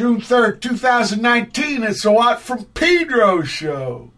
June 3rd, 2019. It's the Watt from Pedro show.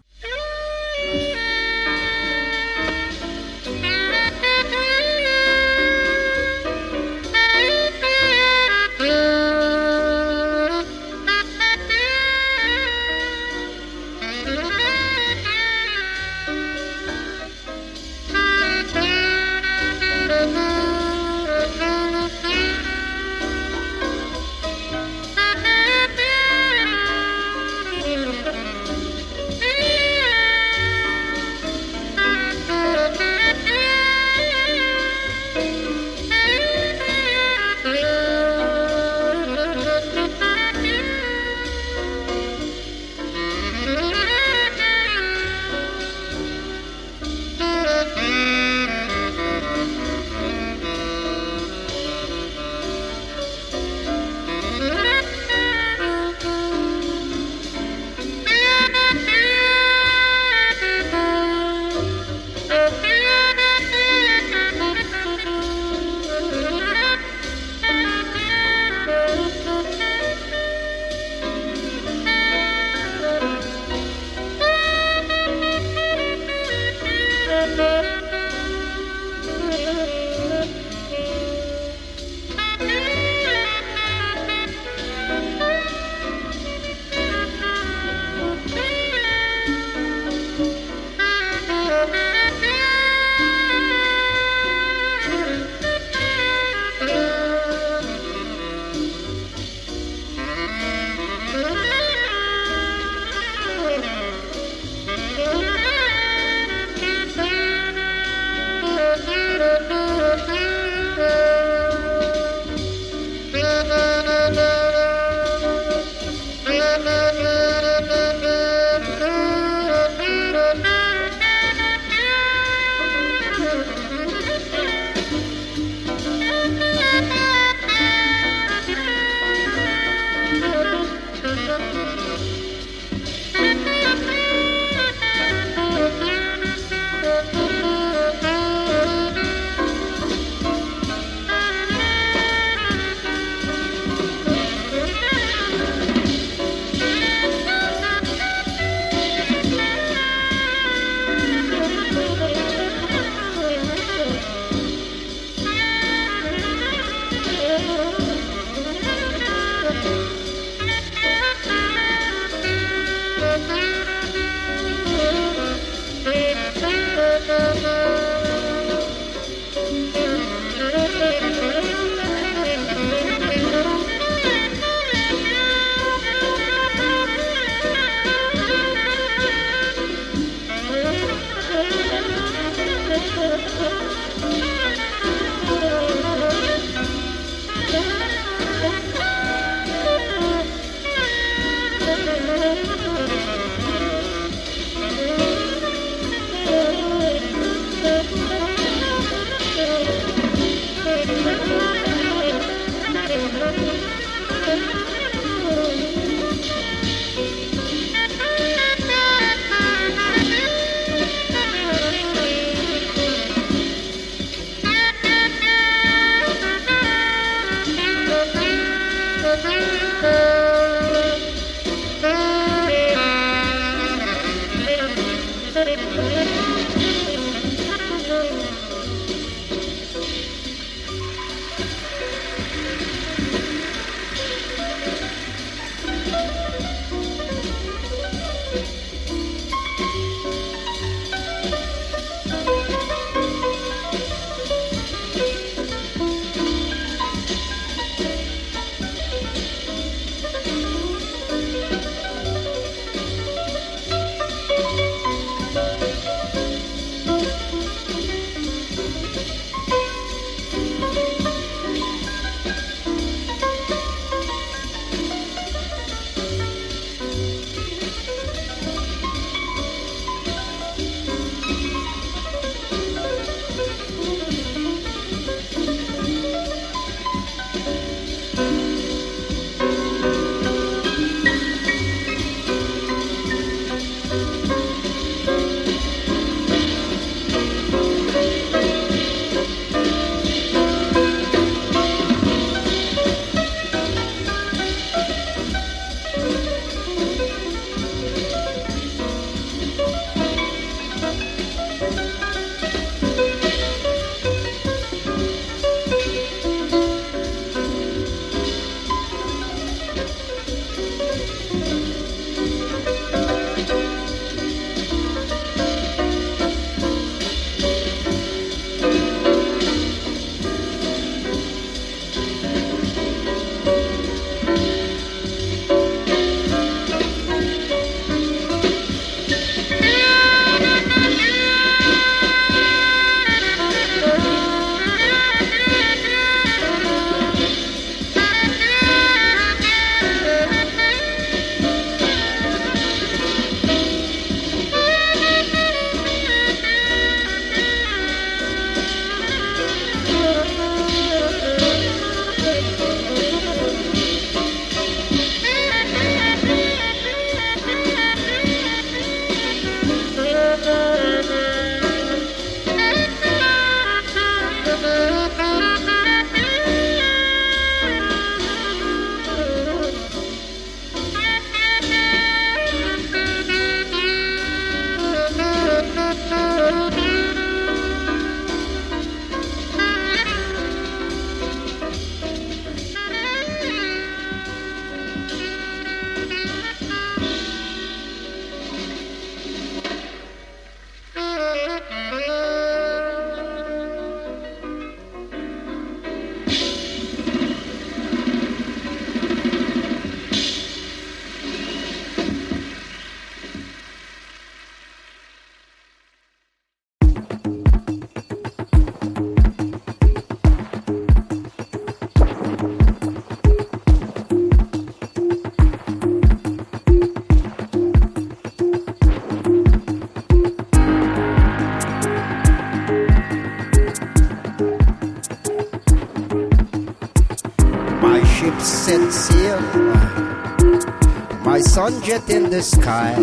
Jet in the sky.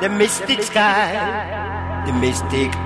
The mystic sky, the mystic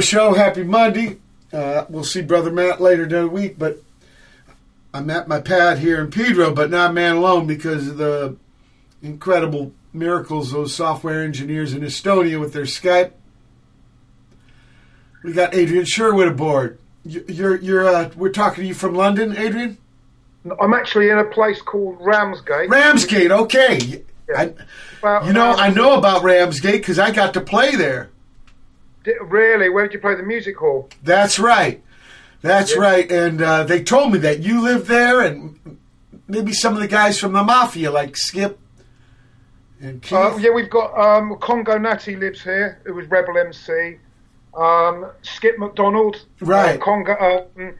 Show. Happy Monday. Uh, we'll see Brother Matt later during the week, but I'm at my pad here in Pedro, but not man alone because of the incredible miracles those software engineers in Estonia with their Skype. We got Adrian Sherwood aboard. You- You're, you're, uh, we're talking to you from London, Adrian. I'm actually in a place called Ramsgate. Ramsgate. Okay, I, About you know I know about Ramsgate because I got to play there. Really? Where did you play the music hall? That's right. That's Yeah. right. And uh, they told me that you live there, and maybe some of the guys from the Maffia, like Skip and Keith. Uh, yeah, we've got um, Congo Natty lives here, who was Rebel MC. Um, Skip McDonald. Right. Uh, Congo um,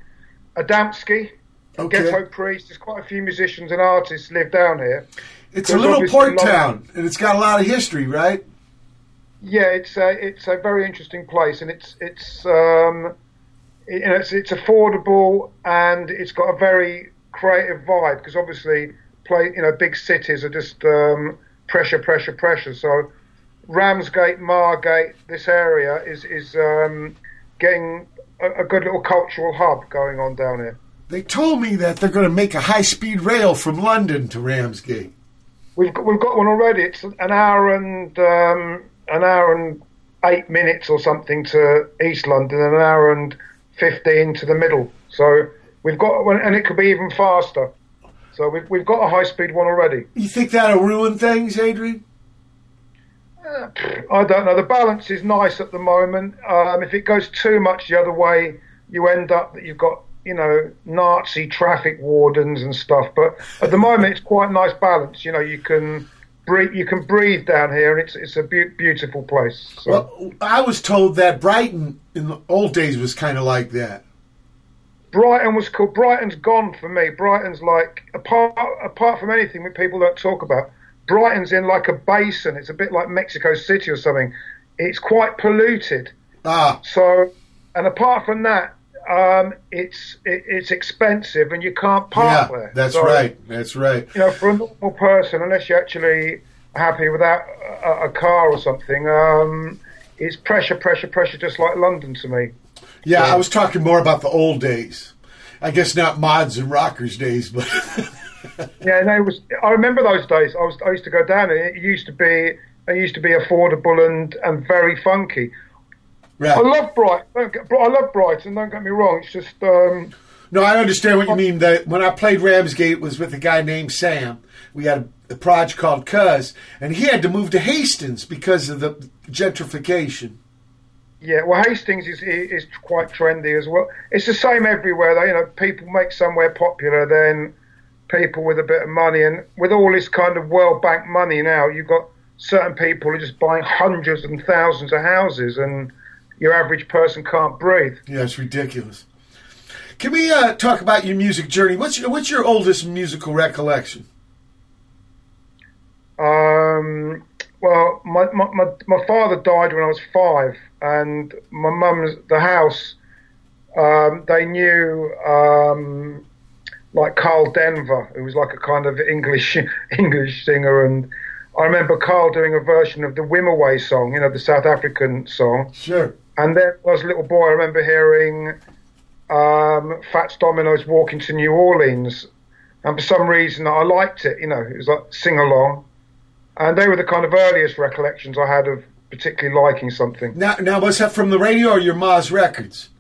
Adamski. Okay. Ghetto Priest. There's quite a few musicians and artists live down here. it's a little port a lot of- town, and it's got a lot of history, right? Yeah, it's a it's a very interesting place, and it's it's um, it- you know it's it's affordable and it's got a very creative vibe because obviously play you know big cities are just um, pressure, pressure, pressure. So Ramsgate, Margate, this area is is um, getting a, a good little cultural hub going on down here. They told me that they're going to make a high-speed rail from London to Ramsgate. We've got, we've got one already. It's an hour and um, an hour and eight minutes or something to East London, and an hour and fifteen to the middle. So we've got and it could be even faster. So we've we've got a high speed one already. You think that'll ruin things, Adrian? Uh, I don't know. The balance is nice at the moment. Um, if it goes too much the other way, you end up that you've got you know Nazi traffic wardens and stuff. But at the moment, it's quite a nice balance. You know, you can breathe. You can breathe down here, and it's it's a be- beautiful place. So. Well, I was told that Brighton in the old days was kind of like that. Brighton was cool. Brighton's gone for me. Brighton's like apart apart from anything that people don't talk about. Brighton's in like a basin. It's a bit like Mexico City or something. It's quite polluted. Ah, So, and apart from that, um, it's it, it's expensive and you can't park yeah, there. that's So, right. That's right. You know, for a normal person, unless you're actually happy without a, a car or something, um, it's pressure, pressure, pressure, just like London to me. Yeah, I was talking more about the old days. I guess not mods and rockers days, but Yeah, no, it was. I remember those days. I was. I used to go down, and it used to be. It used to be affordable and and very funky. I love Brighton. Don't get, I love Brighton. Don't get me wrong. It's just. Um, No, I understand what you mean. That when I played Ramsgate, it was with a guy named Sam. We had a, a project called Cuz, and he had to move to Hastings because of the gentrification. yeah, well, Hastings is is quite trendy as well. It's the same everywhere. Though, you know, people make somewhere popular, then people with a bit of money, and with all this kind of World Bank money now, you've got certain people who are just buying hundreds and thousands of houses, and your average person can't breathe. Yeah, it's ridiculous. Can we uh, talk about your music journey? What's your, what's your oldest musical recollection? Um, well, my, my, my, my father died when I was five, and my mum's the house. Um, they knew um, like Karl Denver, who was like a kind of English English singer, and I remember Karl doing a version of the Wimoweh song, you know, the South African song. Sure. And then as a little boy, I remember hearing um, Fats Domino's "Walking to New Orleans," and for some reason I liked it. You know, it was like sing along, and they were the kind of earliest recollections I had of particularly liking something. Now, now was that from the radio or your ma's records?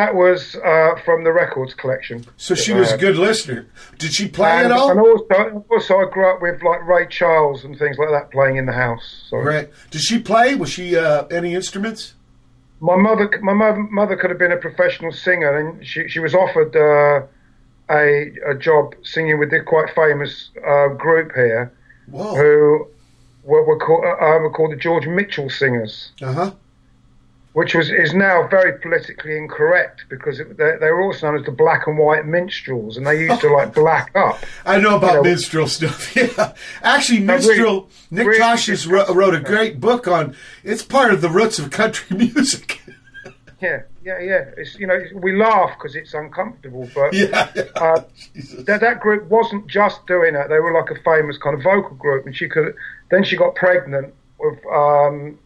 That was uh, from the records collection. So she was a good listener. Did she play And, at all? and also, also, I grew up with like Ray Charles and things like that playing in the house. So Right. Did she play? Was she uh, any instruments? my mother, my mother, mother could have been a professional singer, and she she was offered uh, a a job singing with the quite famous uh, group here, Whoa. who were, were called uh, were called the George Mitchell Singers, Uh huh. Which was is now very politically incorrect because it, they, they were also known as the Black and White Minstrels, and they used to like black up. I know about You know- minstrel stuff. Yeah. Actually, No, really- minstrel. Nick really Tosches wrote, wrote a great book on. It's part of the roots of country music. Yeah, yeah, yeah. It's you know we laugh because it's uncomfortable, but yeah. uh, that that group wasn't just doing it. They were like a famous kind of vocal group, and she could. Then she got pregnant with um,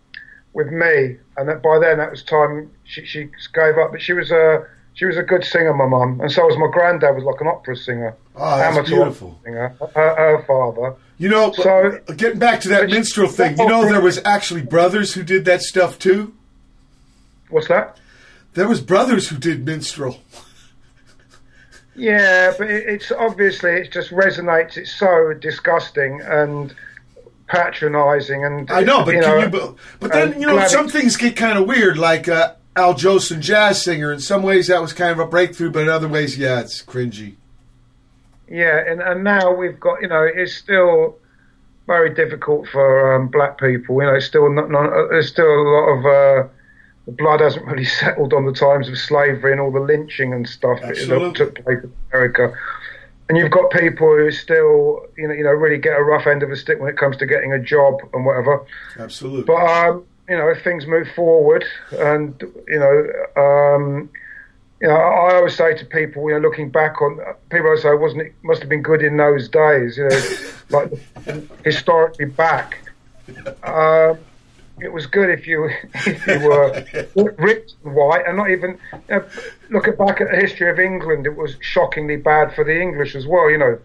with me, and that by then that was time she she gave up. But she was a she was a good singer, my mum, and so was my granddad. Was like an opera singer, Oh, that's amateur beautiful. singer. Her, her father. You know, So- getting back to that But she- minstrel thing, you know, there was actually brothers who did that stuff too. What's that? There was brothers who did minstrel. Yeah, but it, it's obviously it just resonates. It's so disgusting and patronising, and I know, but you can know, you? But, but then you know, some things get kind of weird. Like uh, Al Jolson, jazz singer. In some ways, that was kind of a breakthrough, but in other ways, yeah, it's cringy. Yeah, and, and now we've got, you know, it's still very difficult for um, black people. You know, it's still not, not, uh, there's still a lot of uh, the blood hasn't really settled on the times of slavery and all the lynching and stuff that took place in America. And you've got people who still, you know, you know, really get a rough end of a stick when it comes to getting a job and whatever. Absolutely. But um, you know, if things move forward, and you know, um, you know, I always say to people, you know, looking back on people, always say, wasn't it must have been good in those days, you know, like historically back. Um, it was good if you if you were rich and white, and not even you know, looking back at the history of England. It was shockingly bad for the English as well. You know,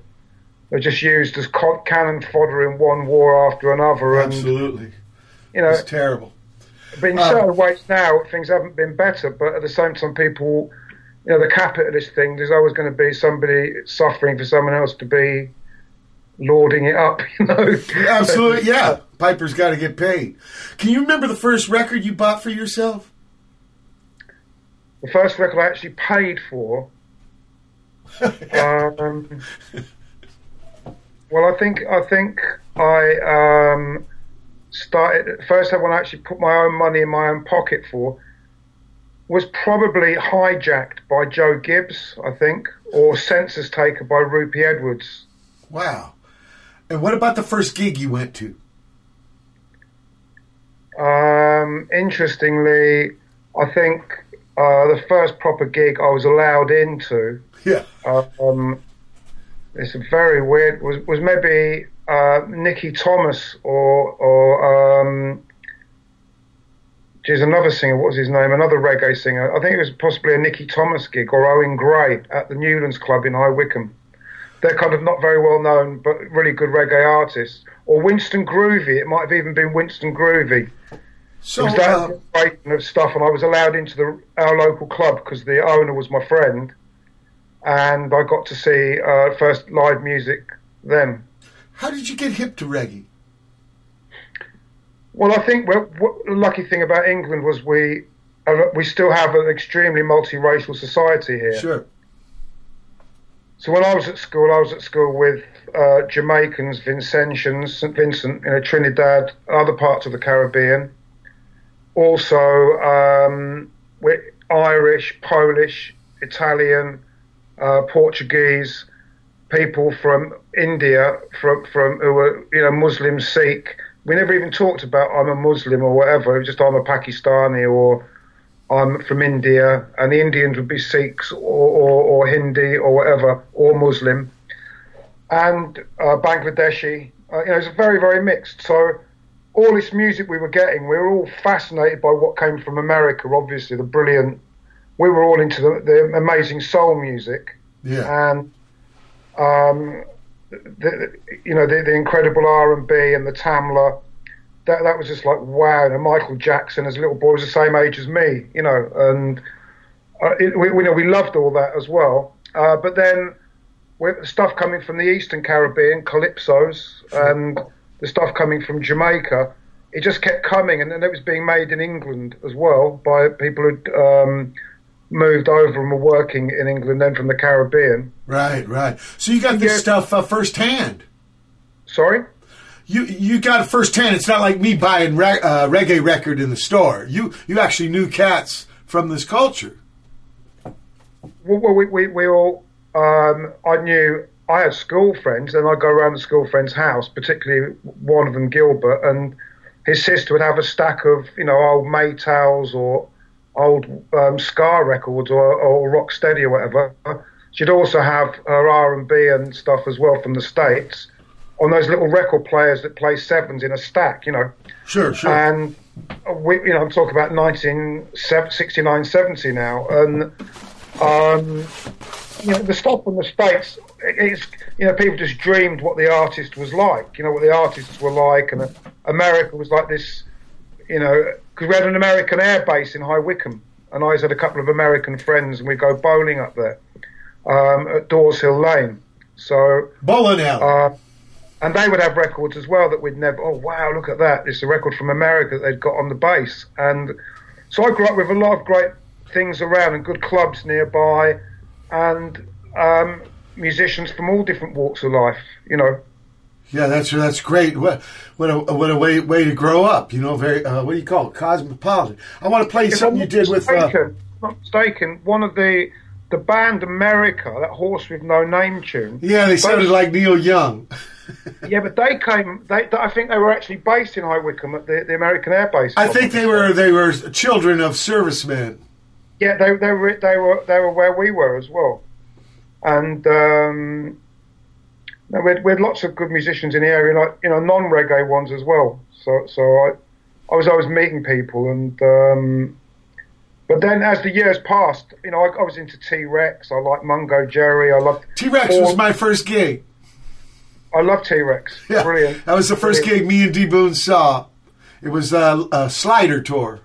they're just used as cannon fodder in one war after another, and Absolutely. you know, It's terrible. but in Um, certain ways now things haven't been better. But at the same time, people, you know, the capitalist thing. There's always going to be somebody suffering for someone else to be lording it up. You know, Absolutely, yeah. Piper's got to get paid. Can you remember the first record you bought for yourself? The first record I actually paid for. um, well, I think I think I um, started first one I actually put my own money in my own pocket for was probably hijacked by Joe Gibbs, I think, or Census Taker by Rupie Edwards. Wow. And what about the first gig you went to? Um, interestingly, I think uh, the first proper gig I was allowed into. Yeah. Um, it's very weird. Was was maybe uh, Nicky Thomas or or um, geez, another singer. What was his name? Another reggae singer. I think it was possibly a Nicky Thomas gig or Owen Gray at the Newlands Club in High Wycombe. They're kind of not very well known, but really good reggae artists. Or Winston Groovy. It might have even been Winston Groovy. So, it was that uh, of stuff, and I was allowed into the our local club because the owner was my friend, and I got to see uh, first live music then. how did you get hip to reggae? Well, I think well, what, the lucky thing about England was we uh, we still have an extremely multiracial society here. Sure. So when I was at school, I was at school with uh, Jamaicans, Vincentians, St Vincent, you know, Trinidad, other parts of the Caribbean. Also, um, with Irish, Polish, Italian, uh, Portuguese, people from India, from from who were you know Muslim, Sikh. We never even talked about I'm a Muslim or whatever. It was just I'm a Pakistani or I'm from India, and the Indians would be Sikhs or, or, or Hindi or whatever, or Muslim, and uh, Bangladeshi. Uh, you know, it's very, very mixed. So all this music we were getting, we were all fascinated by what came from America. Obviously, the brilliant. We were all into the, the amazing soul music, Yeah. and um, the, you know the, the incredible R and B and the Tamla. That that was just like wow. And Michael Jackson, as a little boy, was the same age as me, you know, and uh, it, we, we know we loved all that as well. Uh, but then with stuff coming from the Eastern Caribbean, calypsos, and the stuff coming from Jamaica, it just kept coming, and then it was being made in England as well by people who'd um, moved over and were working in England, then from the Caribbean. Right, right. So you got this Yeah. stuff uh, firsthand. Sorry. You you got it firsthand. It's not like me buying re- uh, reggae record in the store. You you actually knew cats from this culture. Well, we, we, we all, um, I knew I had school friends, and I'd go around the school friend's house, particularly one of them, Gilbert, and his sister would have a stack of, you know, old Maytals or old um, Ska records or, or Rocksteady or whatever. She'd also have her R&B and stuff as well from the States on those little record players that play sevens in a stack, you know. Sure, sure. And we, you know, I'm talking about 1969, 70 now, and um, you know, the stuff from the states. It's you know, people just dreamed what the artist was like. You know what the artists were like, and America was like this. You know, because we had an American air base in High Wycombe, and I had a couple of American friends, and we'd go bowling up there um, at Daws Hill Lane. So Bowling alley. uh, and they would have records as well that we'd never. Oh wow, look at that! It's a record from America that they'd got on the base, And so I grew up with a lot of great things around and good clubs nearby, and um, musicians from all different walks of life. You know, yeah, that's that's great. What what a what a way way to grow up. You know, very uh, what do you call it? Cosmopolitan. I want to play If something I'm you did with. Uh, not mistaken, one of the the band America, that horse with no name tune. yeah, they sounded Both- like Neil Young. Yeah, but they came. They, I think they were actually based in High Wycombe at the, the American Air Base. I think they were they were children of servicemen. Yeah, they they were they were they were where we were as well, and um, no, we, had, we had lots of good musicians in the area, like you know non reggae ones as well. So so I I was always meeting people, and um, but then as the years passed, you know I, I was into T Rex. I liked Mungo Jerry. I loved T Rex was my first gig. I love T Rex. Yeah, Brilliant. That was the first Brilliant. gig me and D Boon saw. It was a, a slider tour.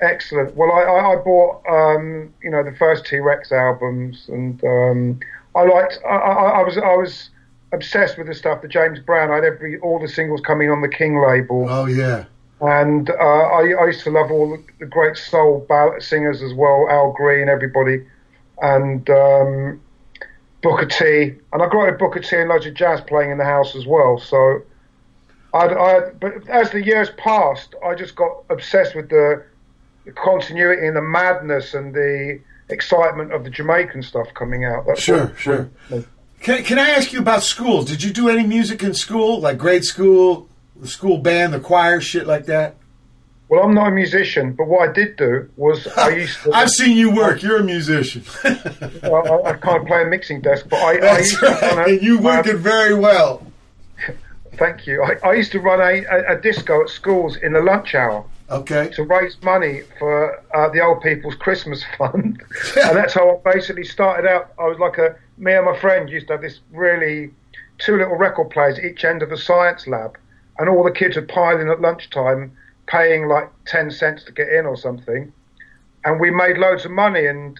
Excellent. Well, I, I, I bought um, you know the first T Rex albums, and um, I liked. I, I, I was I was obsessed with the stuff The James Brown. I had every all the singles coming on the King label, Oh yeah, and uh, I, I used to love all the, great soul ballad singers as well, Al Green, everybody, and um, Booker T. And I grew up with Booker T. and loads of jazz playing in the house as well. So, I'd, I but as the years passed, I just got obsessed with the, the continuity and the madness and the excitement of the Jamaican stuff coming out. That's Sure, sure. Can, can I ask you about school? Did you do any music in school, like grade school, the school band, the choir, shit like that? Well, I'm not a musician, but what I did do was I used to. I've seen you work. You're a musician. I, I can't play a mixing desk, but I, I used to run a- And you work um, it very well. Thank you. I, I used to run a, a, a disco at schools in the lunch hour Okay. to raise money for uh, the old people's Christmas fund, and that's how I basically started out. I was like a me and my friend used to have this really two little record players at each end of the science lab, and all the kids would pile in at lunchtime, paying like ten cents to get in or something, and we made loads of money and.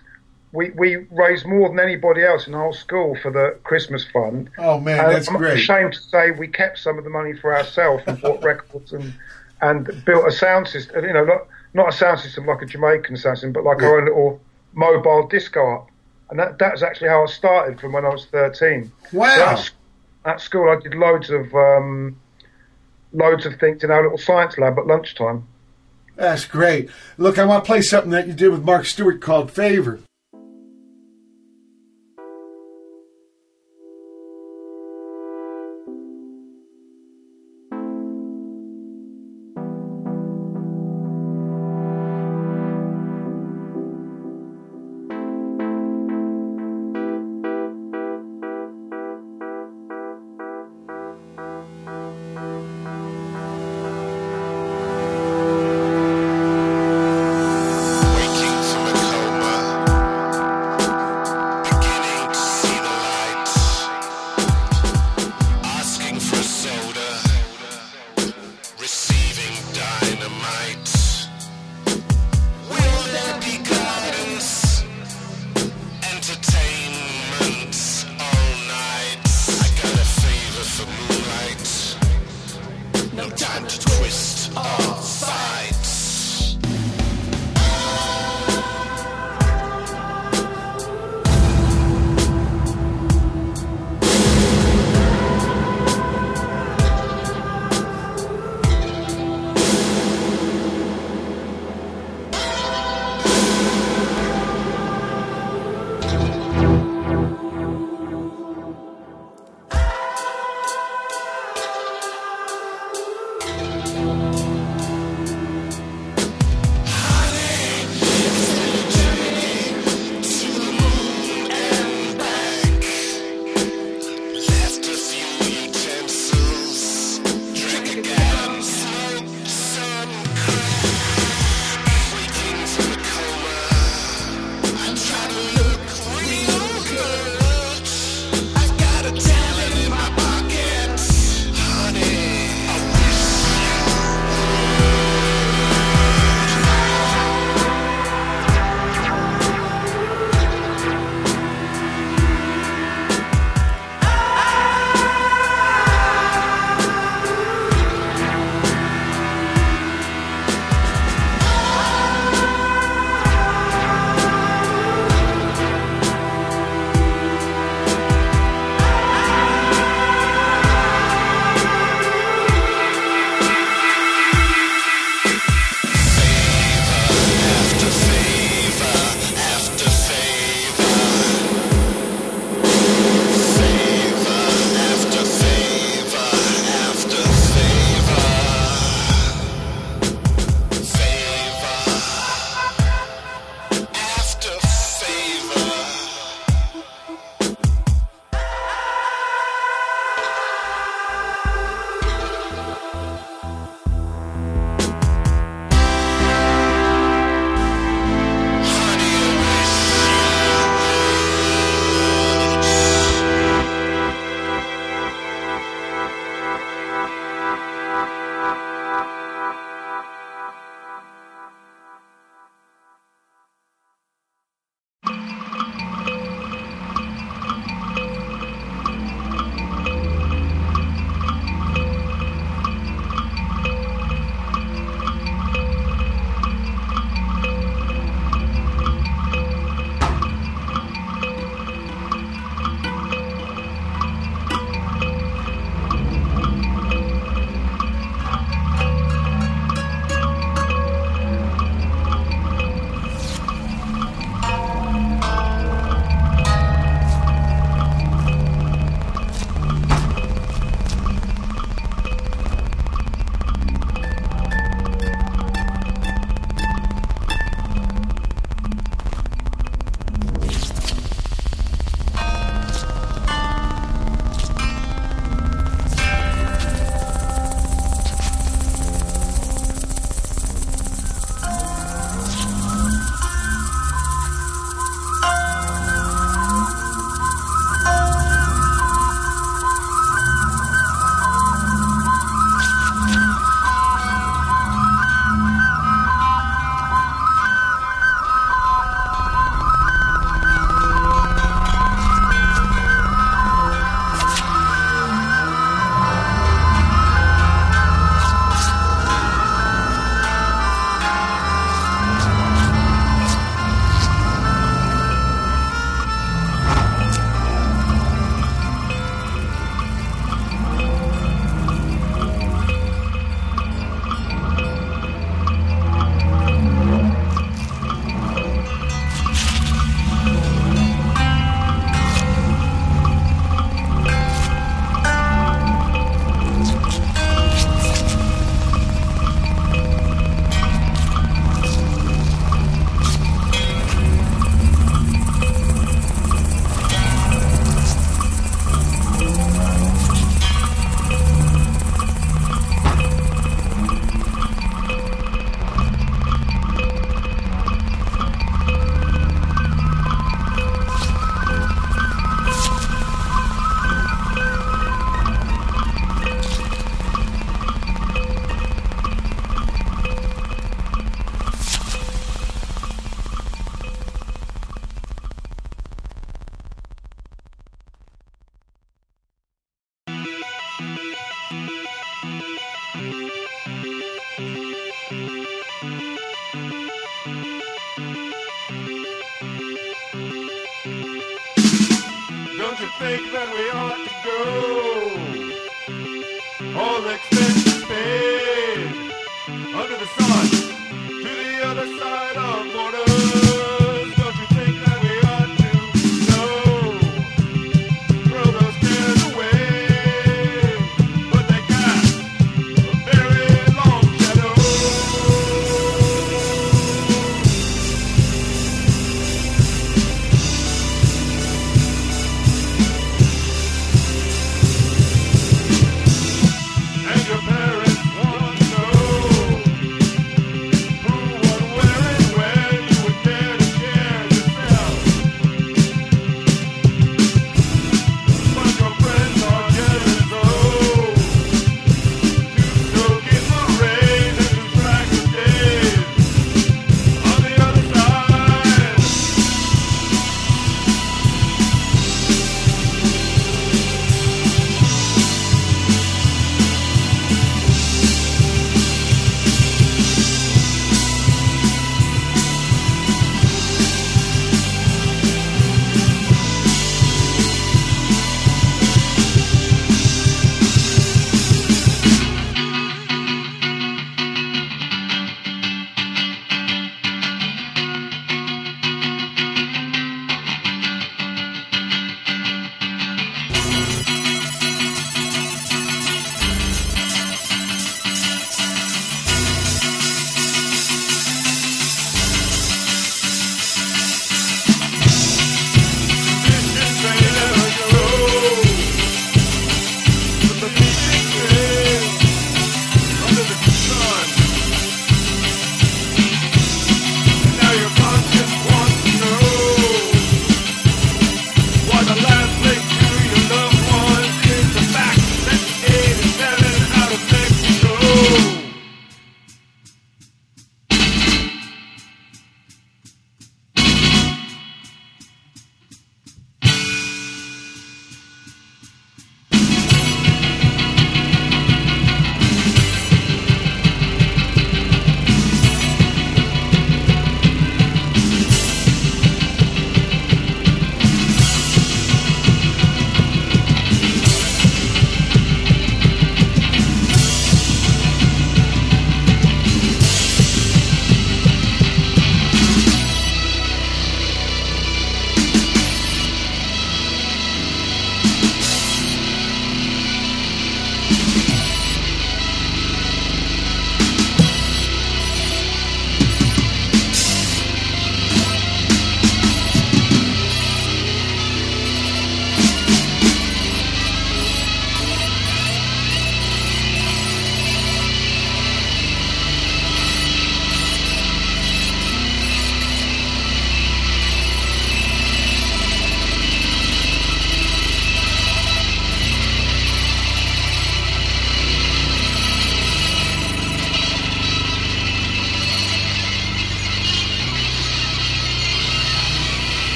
We, we raised more than anybody else in the whole school for the Christmas fund. Oh man, And that's I'm great. ashamed to say we kept some of the money for ourselves and bought records and and built a sound system. You know, not not a sound system like a Jamaican sound system, but like our own little mobile disco up. And that that's actually how I started from when I was thirteen. Wow. So that's- at school, I did loads of um, loads of things in our little science lab at lunchtime. That's great. Look, I want to play something that you did with Mark Stewart called Favor.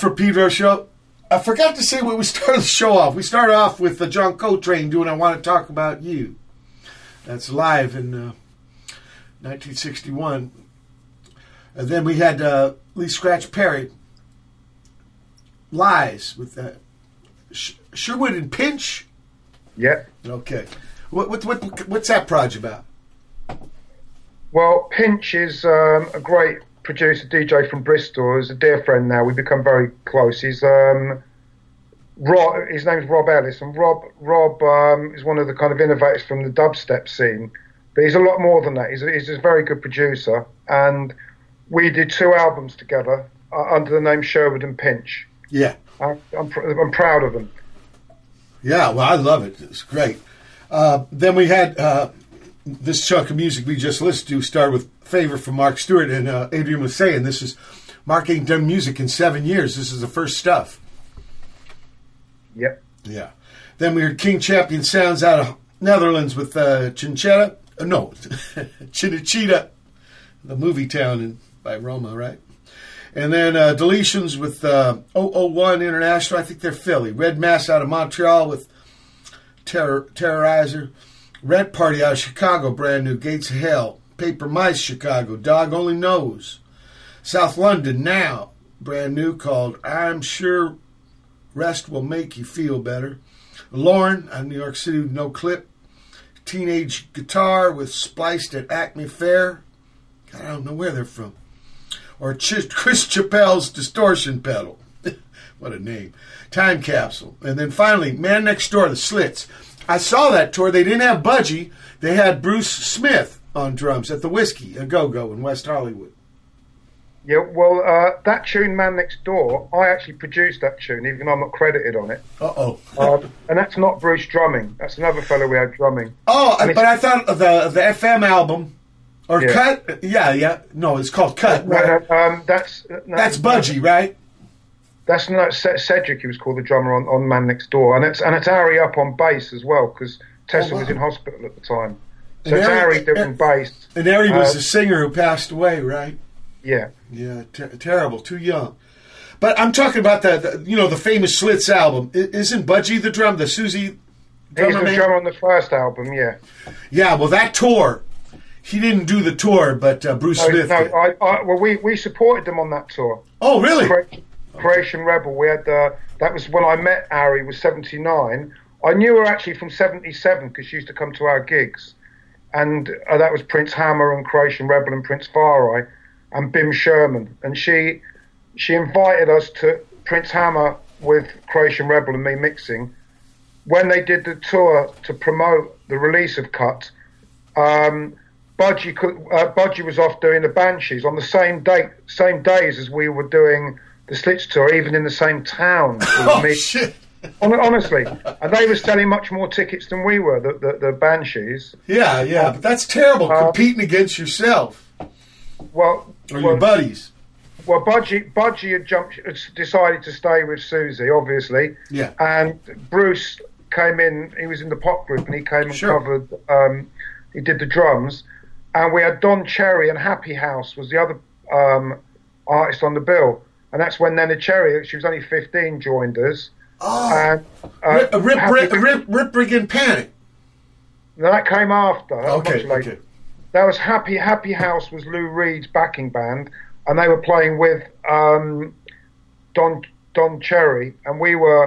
For Pedro show. I forgot to say when we started the show off. We started off with the John Coltrane doing "I Want to Talk About You." That's live in uh, 1961, and then we had uh, Lee Scratch Perry "Lies" with uh, Sh- Sherwood and Pinch. Yeah. Okay, what, what what what's that project about? Well, Pinch is um, a great producer, DJ from Bristol. He's a dear friend now. We've become very close. He's um, Rob. His name's Rob Ellis, and Rob Rob um, is one of the kind of innovators from the dubstep scene. But he's a lot more than that. He's a, he's a very good producer, and we did two albums together uh, under the name Sherwood and Pinch. Yeah, I, I'm pr- I'm proud of them. Yeah, well, I love it. It's great. Uh, then we had uh, this chunk of music we just listened to started with "Favor" from Mark Stewart, and uh, Adrian was saying this is Mark ain't done music in seven years. This is the first stuff. Yep. Yeah. Then we heard King Champion sounds out of Netherlands with uh, Chinchetta. Uh, no, Cinecittà, the movie town in, by Roma, right? And then uh, deletions with uh, 001 International. I think they're Philly. Red Mass out of Montreal with Terror, Terrorizer. Rent Party out of Chicago, brand new. Gates of Hell. Paper Mice, Chicago. Dog Only Knows. South London now, brand new, called I'm Sure Rest Will Make You Feel Better. Lorn of New York City with No Clip. Teenage Guitar with Spliced at Acme Fair. God, I don't know where they're from. Or Ch- Chris Chappell's Distortion Pedal. what a name. Time Capsule. And then finally, Man Next Door, The Slits. I saw that tour. They didn't have Budgie. They had Bruce Smith on drums at the Whiskey, a go-go in West Hollywood. Yeah, well, uh, that tune, Man Next Door, I actually produced that tune, even though I'm not credited on it. Uh-oh. Um, and that's not Bruce drumming. That's another fellow we had drumming. Oh, And but I thought the the FM album or Yeah. Cut. Yeah, yeah. No, it's called Cut. No, Right? no, um, that's no, That's Budgie, right? That's not Cedric. He was called the drummer on, on Man Next Door, and it's and it's Ari Up on bass as well because Tessa Oh, wow. was in hospital at the time. So And it's Ari- Ari doing bass. And Ari was Uh, the singer who passed away, right? Yeah, Yeah, ter- terrible, too young. But I'm talking about the, the you know the famous Slits album. I- isn't Budgie the drum, the Siouxsie he's drummer the man? drummer on the first album. Yeah, Yeah, well that tour, he didn't do the tour, but uh, Bruce no, Smith. no, did. I, I, well, we we supported them on that tour. oh, really? Creation Rebel. We had uh, that was when I met Ari Was seventy nine. I knew her actually from seventy seven because she used to come to our gigs, and uh, that was Prince Hammer and Creation Rebel and Prince Far I and Bim Sherman. And she she invited us to Prince Hammer with Creation Rebel and me mixing. When they did the tour to promote the release of Cut, um, Budgie, could, uh, Budgie was off doing the Banshees on the same date, same days as we were doing the Slits tour, even in the same town. Oh me. shit! Honestly, and they were selling much more tickets than we were. The the, the Banshees. Yeah, yeah, but that's terrible. Uh, competing against yourself Well, or well, your buddies. Well, Budgie, Budgie had jumped, decided to stay with Siouxsie, obviously. Yeah. And Bruce came in. He was in the pop group, and he came and Sure. covered. Um, he did the drums, and we had Don Cherry and Happy House was the other um, artist on the bill. And that's when Neneh Cherry, she was only fifteen, joined us. Oh, And uh, rip, rip, Happy- rip, rip, rip, Panic. No, that came after. that was Okay, okay. That was Happy Happy House was Lou Reed's backing band, and they were playing with um, Don Don Cherry, and we were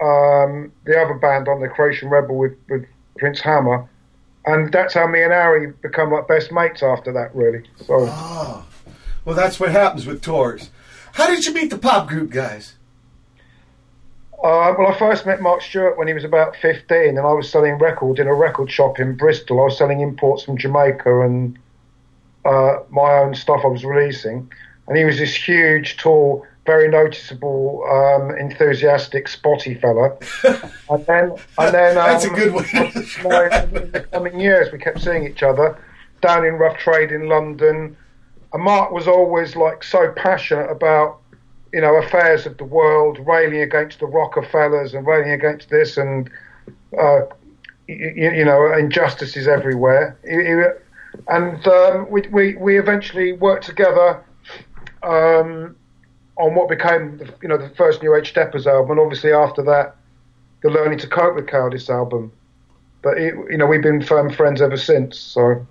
um, the other band on the Creation Rebel with, with Prince Hammer, and that's how me and Ari become like best mates after that. Really, so Oh, well, that's what happens with tours. How did you meet the pop group guys? Uh, well, I first met Mark Stewart when he was about 15, and I was selling records in a record shop in Bristol. I was selling imports from Jamaica and uh, my own stuff I was releasing, and he was this huge, tall, very noticeable, um, enthusiastic, spotty fella. and then, and then That's a um, good one. in the coming years, we kept seeing each other down in Rough Trade in London. And Mark was always like so passionate about, you know, affairs of the world, railing against the Rockefellers and railing against this and, uh, you, you know, injustices everywhere. He- he- and um, we, we, we eventually worked together um, on what became, the, you know, the first New Age Steppers album, and obviously after that, the Learning to Cope with Cowardice album. But it, you know, we've been firm friends ever since. So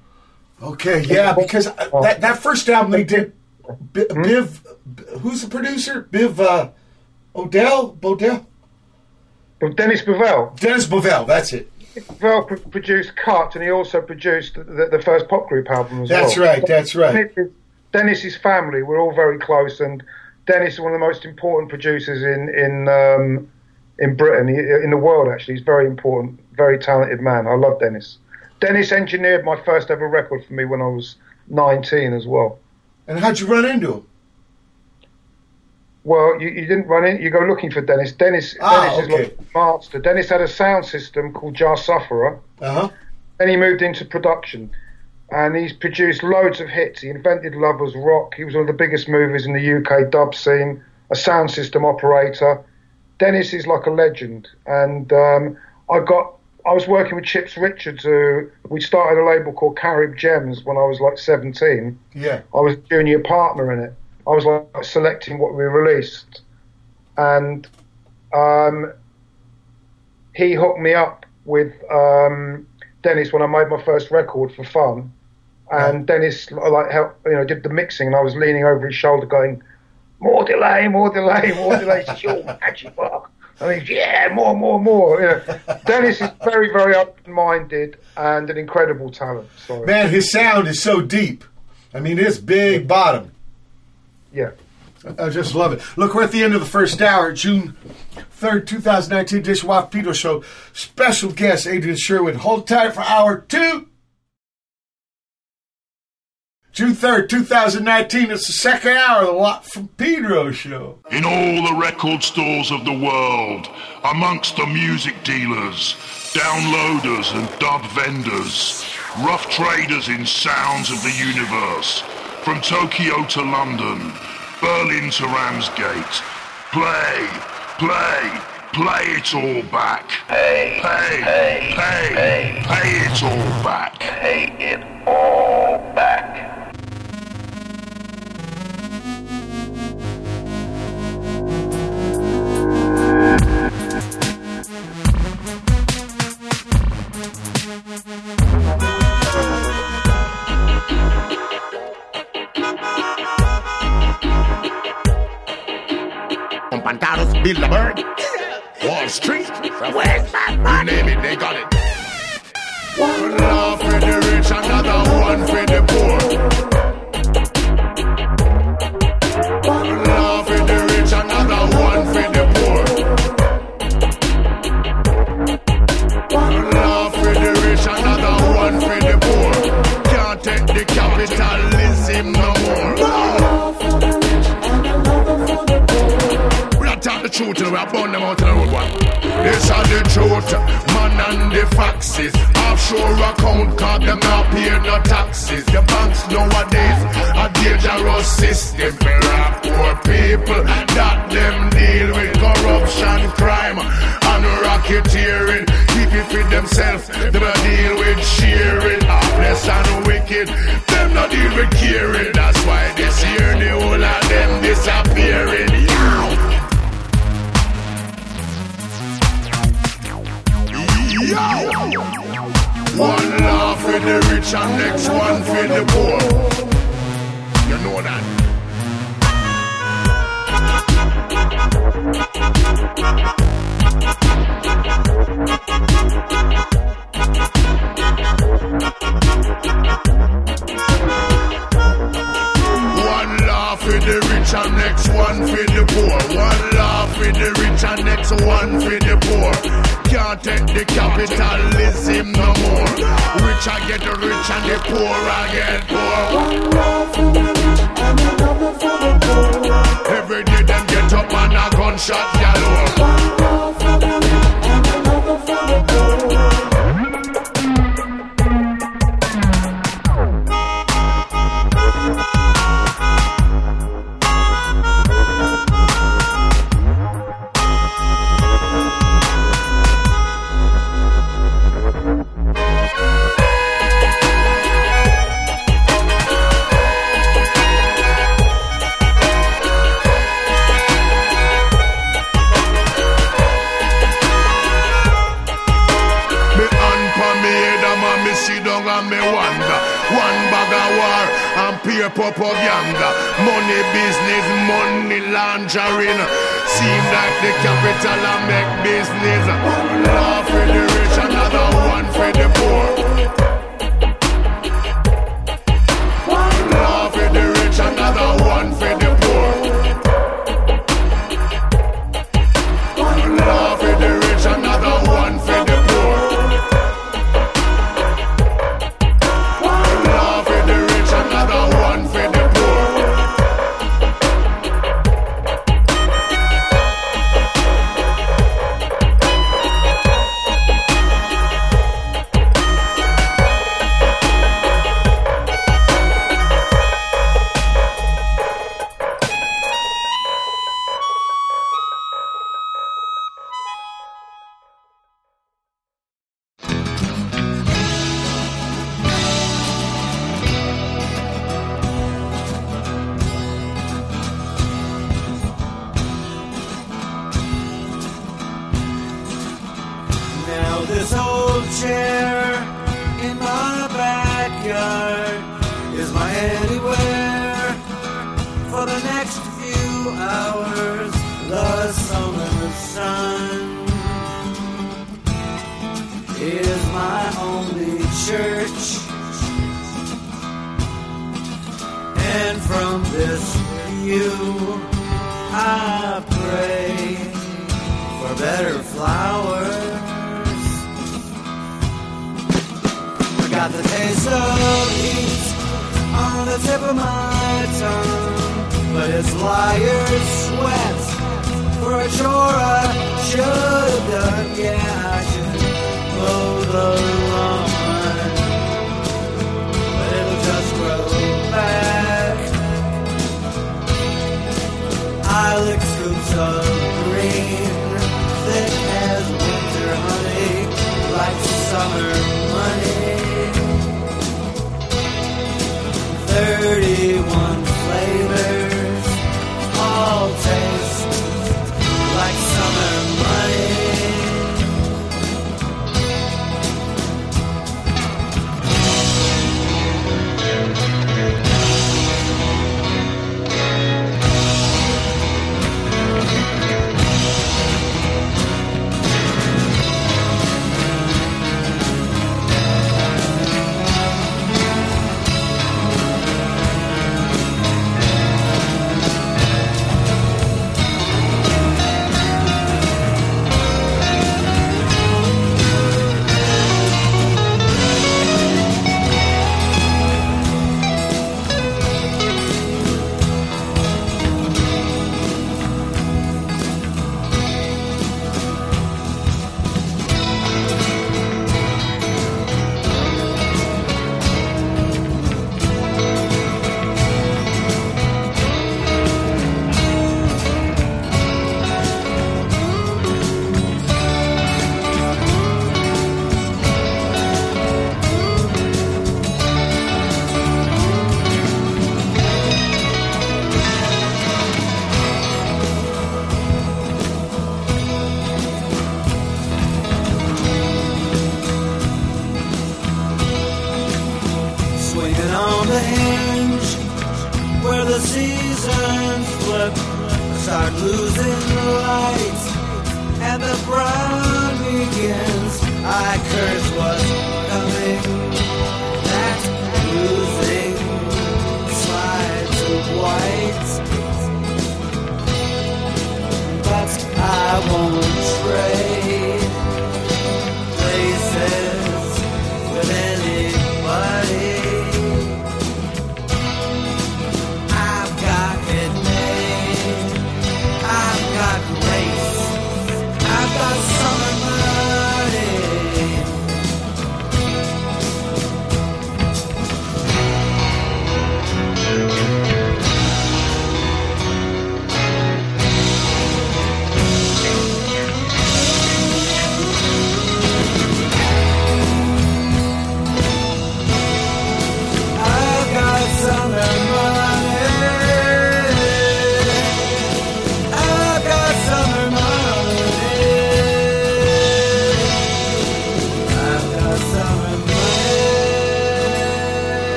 Okay, yeah, because uh, that, that first album they did, B- Hmm? Biv, who's the producer? Biv uh, Odell? Bodell? Dennis Bovell, Dennis Bovell, that's it. Bovell pr- produced Cut, and he also produced the, the, the first pop group album as That's well. That's right, that's right. Dennis's family, we're all very close, and Dennis is one of the most important producers in in um, in Britain, in the world. Actually, he's very important, very talented man. I love Dennis. Dennis engineered my first ever record for me when I was 19 as well. And how'd you run into him? Well, you, you didn't run in. You go looking for Dennis. Dennis, Ah, Dennis okay. is like a master. Dennis had a sound system called Jah Sufferer. Uh huh. Then he moved into production, and he's produced loads of hits. He invented Lovers Rock. He was one of the biggest movers in the UK dub scene. A sound system operator. Dennis is like a legend, and um, I got. I was working with Chips Richards. Who we started a label called Carib Gems when I was like 17. Yeah. I was a junior partner in it. I was like selecting what we released, and um, he hooked me up with um, Dennis when I made my first record for fun. And Dennis like helped, you know, did the mixing, and I was leaning over his shoulder, going, "More delay, more delay, more delay." Says, "You're magic, Mark." And he's, "Yeah, more, more, more." You know, Dennis is very, very open-minded and an incredible talent. So Man, his sound is so deep. I mean, it's big bottom. yeah. I just love it. Look, we're at the end of the first hour, June 3rd, 2019, Dishwaff Pedro Show. Special guest, Adrian Sherwood. Hold tight for hour two. June 3rd, 2019, it's the second hour of the Watt from Pedro Show. In all the record stores of the world, amongst the music dealers, downloaders and dub vendors, rough traders in sounds of the universe, from Tokyo to London, Berlin to Ramsgate, play, play, play it all back. Pay, pay, pay, pay, pay it all back. Pay it all back. Pantaros, Bilderberg, Wall Street, where's my money? You name it, they got it. One love for the rich, another one for the poor. Truth and we are burn them out of the road one. This are the truth, man and the foxes. Offshore account cause them not pay no taxes. The banks nowadays a dangerous system for our poor people. That them deal with corruption, crime and racketeering. Keep it for themselves, them a deal with sharing. Heartless and wicked, them not deal with caring. That's why this year the whole of them disappearing. Yeah. One law for the rich and next one for the poor. You know that. One law for the rich and next one for the poor. One law for the rich and next one for the poor can't take the capitalism no more. Rich I get the rich and the poor I get poor. One love for the rich and another for the poor. Every day them get up and a gunshot galore. One shape up of younger. Money business, money laundering. Seem like the capital I make business. One for the rich, another one for the poor. One for the rich, another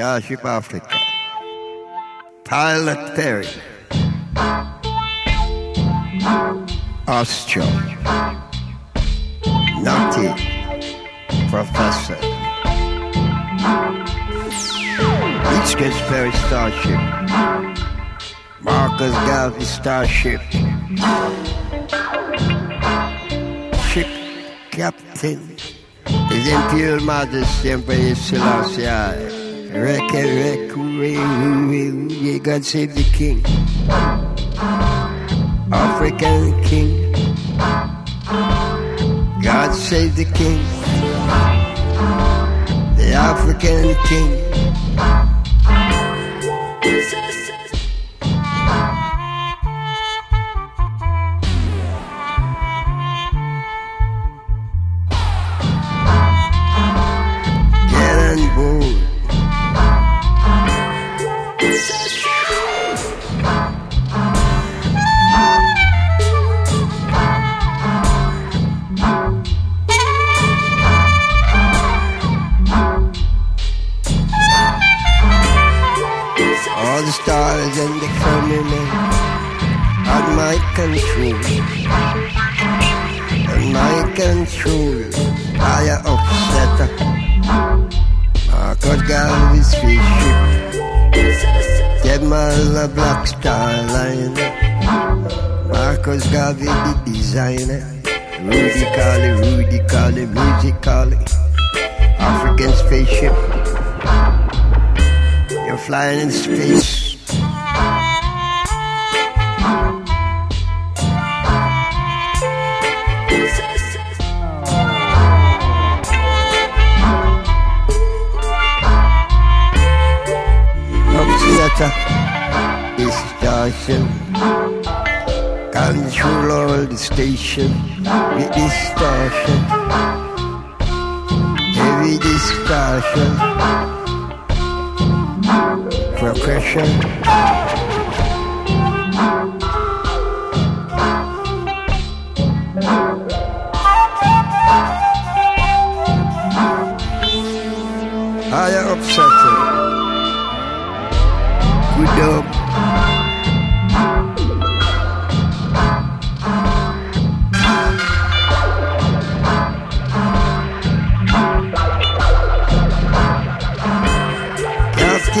Starship Africa. Pilot Perry. Ostro. Naughty. Professor. Each Perry Starship. Marcus Garvey Starship. Ship Captain. His Imperial Majesty Emperor Selassie Rek, hooray, hooray, hooray, God save the King. African King. God save the King. The African King.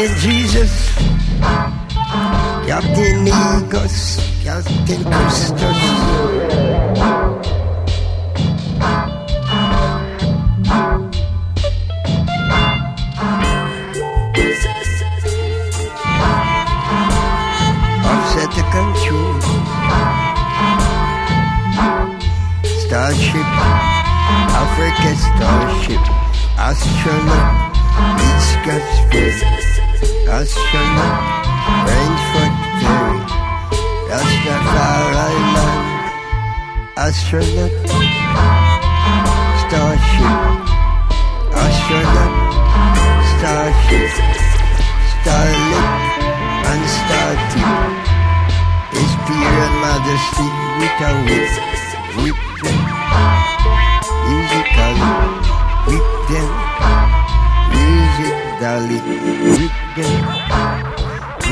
Captain Jesus, Captain Migos, Captain Christus. Astronaut, Starship, astronaut, Starship, Starlit, and Startip. His Imperial Majesty with a whip, whip them, musically, whip them, musically, whip them,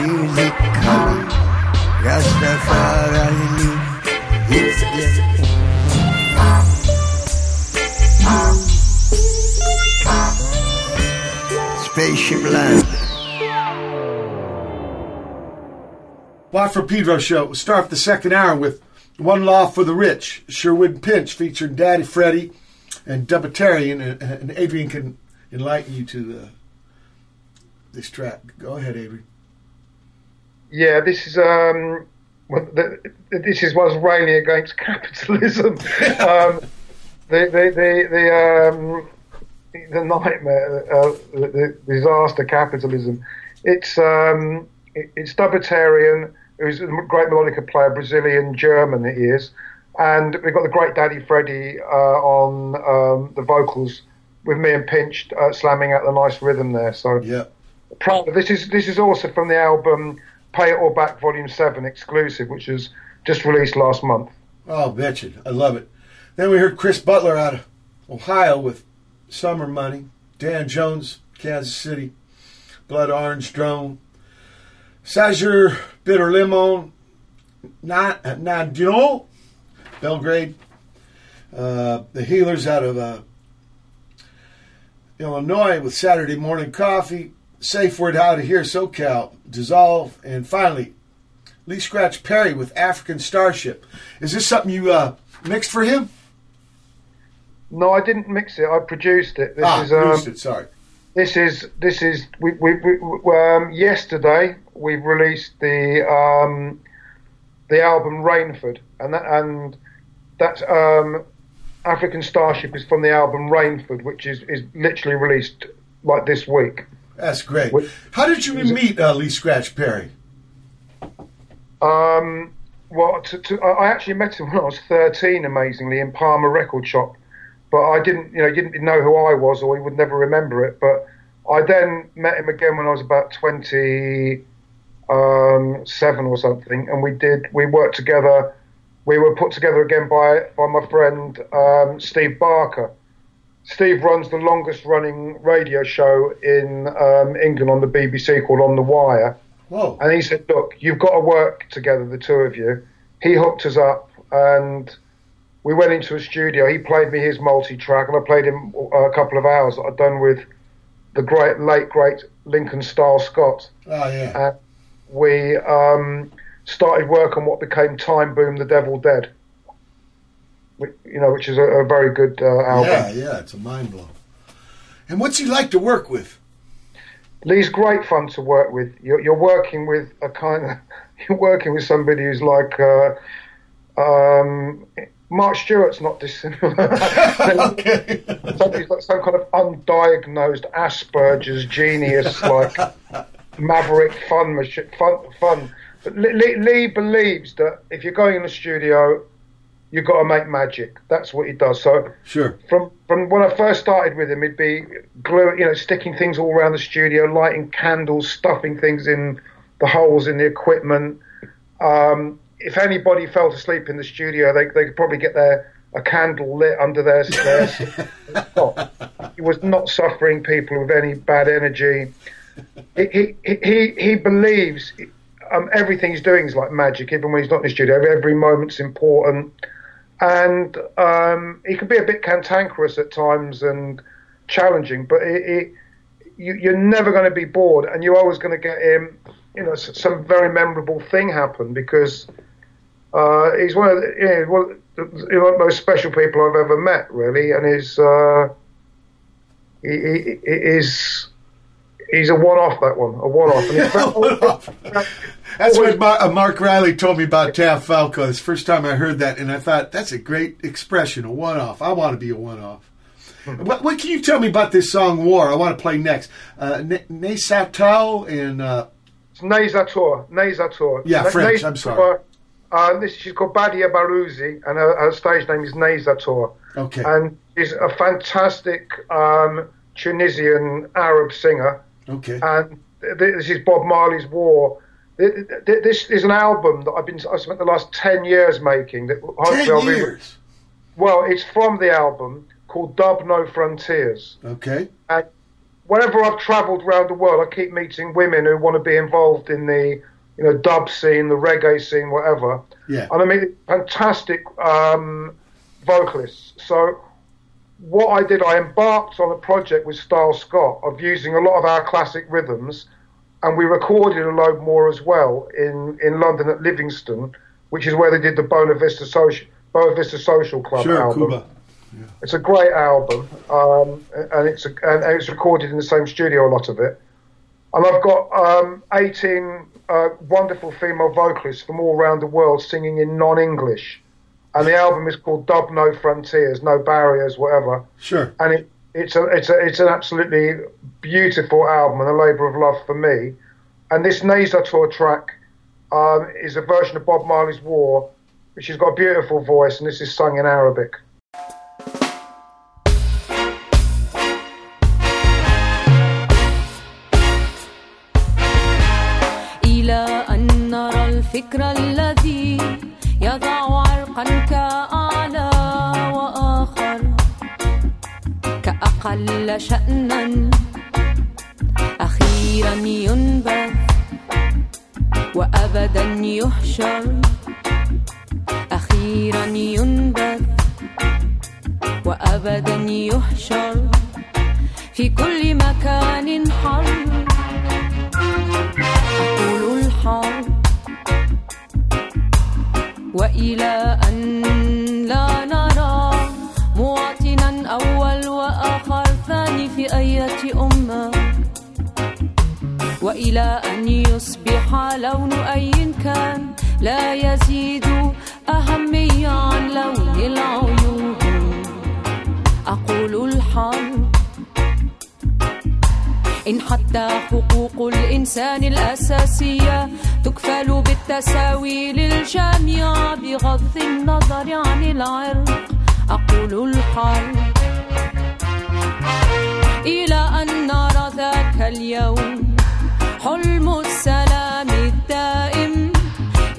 musically, Rastafari, whip them. Spaceship Land. Watt for Pedro show. We'll start the second hour with One Law for the Rich, Sherwood Pinch featuring Daddy Freddy and Dubiterian, and, and Adrian can enlighten you to the, this track. Go ahead, Adrian. Yeah, this is um, well, the, this is what's railing against capitalism. um, the the the the, um, the nightmare, uh, the, the disaster capitalism. It's um, it, it's Dubiterian, who's a great melodica player, Brazilian German he is, and we've got the great Daddy Freddy uh, on um, the vocals with me and Pinch uh, slamming out the nice rhythm there. So yeah, proud. This is this is also from the album Pay It All Back Volume Seven exclusive, which was just released last month. Oh, betcha. I love it. Then we heard Chris Butler out of Ohio with Summer Money. Dan Jones, Kansas City. Blood Orange Drone, Sajer Bitter Limon, Na Dno, Belgrade, uh, the Heelerz out of uh, Illinois with Saturday Morning Coffee, Safe Word Out of Here, SoCal, Dissolve, and finally Lee Scratch Perry with African Starship. Is this something you uh, mixed for him? No, I didn't mix it. I produced it. This ah, is um, produced it. Sorry. this is this is we, we, we um, yesterday we released the um, the album Rainford and that and that's um, African Starship is from the album Rainford which is, is literally released like this week. That's great. What- How did you meet uh, Lee Scratch Perry? Um, well, to, to, I I actually met him when I was 13, amazingly, in Palmer Record Shop. But I didn't, you know, he didn't know who I was, or he would never remember it. But I then met him again when I was about 27 or something, and we did, we worked together. We were put together again by by my friend um, Steve Barker. Steve runs the longest running radio show in um, England on the BBC called On the Wire. Whoa. And he said, Look, you've got to work together, the two of you. He hooked us up and we went into a studio. He played me his multi track and I played him a couple of hours that I'd done with the great, late, great Lincoln Style Scott. Oh, yeah. And we um, started work on what became Time Boom, The Devil Dead. Which, you know, which is a, a very good uh, album. Yeah, yeah, it's a mind blow. And what's he like to work with? Lee's great fun to work with. You're, you're working with a kind of, you're working with somebody who's like, uh, um, Mark Stewart's not dissimilar. okay. Like some kind of undiagnosed Asperger's genius, like maverick fun machine, fun, fun. But Lee, Lee, Lee believes that if you're going in the studio, you've got to make magic. That's what he does. So Sure. from from when I first started with him, he'd be glue, you know, sticking things all around the studio, lighting candles, stuffing things in the holes in the equipment. Um, if anybody fell asleep in the studio, they they could probably get their a candle lit under their their. He was not suffering people with any bad energy. He he he, he believes. Um, everything he's doing is like magic, even when he's not in the studio. Every moment's important and um, he can be a bit cantankerous at times and challenging, but it, it, you, you're never going to be bored, and you're always going to get him, you know, some very memorable thing happen because uh, he's one of the, you know, one, of the- you know, one of the most special people I've ever met, really, and he's uh, he, he, he is he's a one-off that one, a one-off. And very- That's what Mar- uh, Marc Riley told me about Tav Falco. It's the first time I heard that, and I thought that's a great expression, a one-off. I want to be a one-off. What, what can you tell me about this song "War"? I want to play next. Uh, Ne Ne and uh, It's Neyssatou. Neyssatou. Yeah, French, I'm sorry. Uh, this, she's called Badia Baruzzi, and her, her stage name is Neyssatou. okay, And she's a fantastic um, Tunisian Arab singer. okay, And th- this is Bob Marley's War. Th- th- This is an album that I've been I spent the last ten years making. That ten I'll be- years. well, it's from the album called Dub No Frontiers. Okay, And whenever I've travelled around the world, I keep meeting women who want to be involved in the, you know, dub scene, the reggae scene, whatever. yeah, And I mean, fantastic um, vocalists. So what I did, I embarked on a project with Style Scott of using a lot of our classic rhythms, and we recorded a load more as well in, in London at Livingston, which is where they did the Buena Vista Social, Buena Vista Social Club sure, album. Cuba. It's a great album, um, and it's a, and it's recorded in the same studio. A lot of it, and I've got um, 18 uh, wonderful female vocalists from all around the world singing in non-English, and the album is called Dub No Frontiers, No Barriers, whatever. Sure, And it, it's a it's a it's an absolutely beautiful album and a labour of love for me. And this Neyssatou track um, is a version of Bob Marley's War, which has got a beautiful voice, and this is sung in Arabic. كأقل شأنا. أخي أخيرا ينبذ وأبدا يحشر. أخيرا ينبذ وأبدا يحشر. في كل مكان حرب أقول الحرب وإلى أن وآخر ثاني في أية أمة. وإلى أن يصبح لون أي كان لا يزيد أهمية عن لون العيون. أقول الحرب إن حتى حقوق الإنسان الأساسية تكفل بالتساوي للجميع بغض النظر عن العرق. أقول الحرب إلى أن نرى ذاك اليوم حلم السلام الدائم.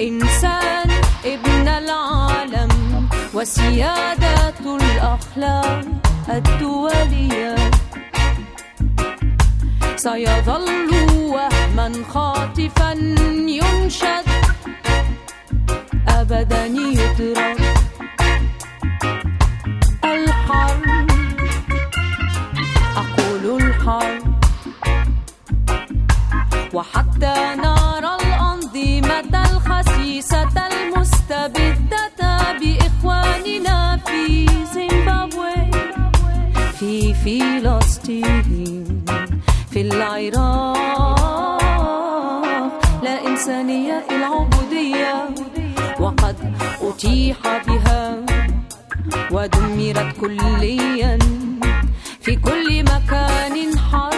إنسان ابن العالم وسيادة الأخلاق الدولية. سيظل وهما خاطفا ينشد. أبدا يدرك الحرب وحتى نرى الأنظمة الخسيسة المستبدة بإخواننا في زيمبابوي في فلسطين في العراق. لا إنسانية العبودية وقد أتيح بها ودمرت كليا. في كل مكان حرب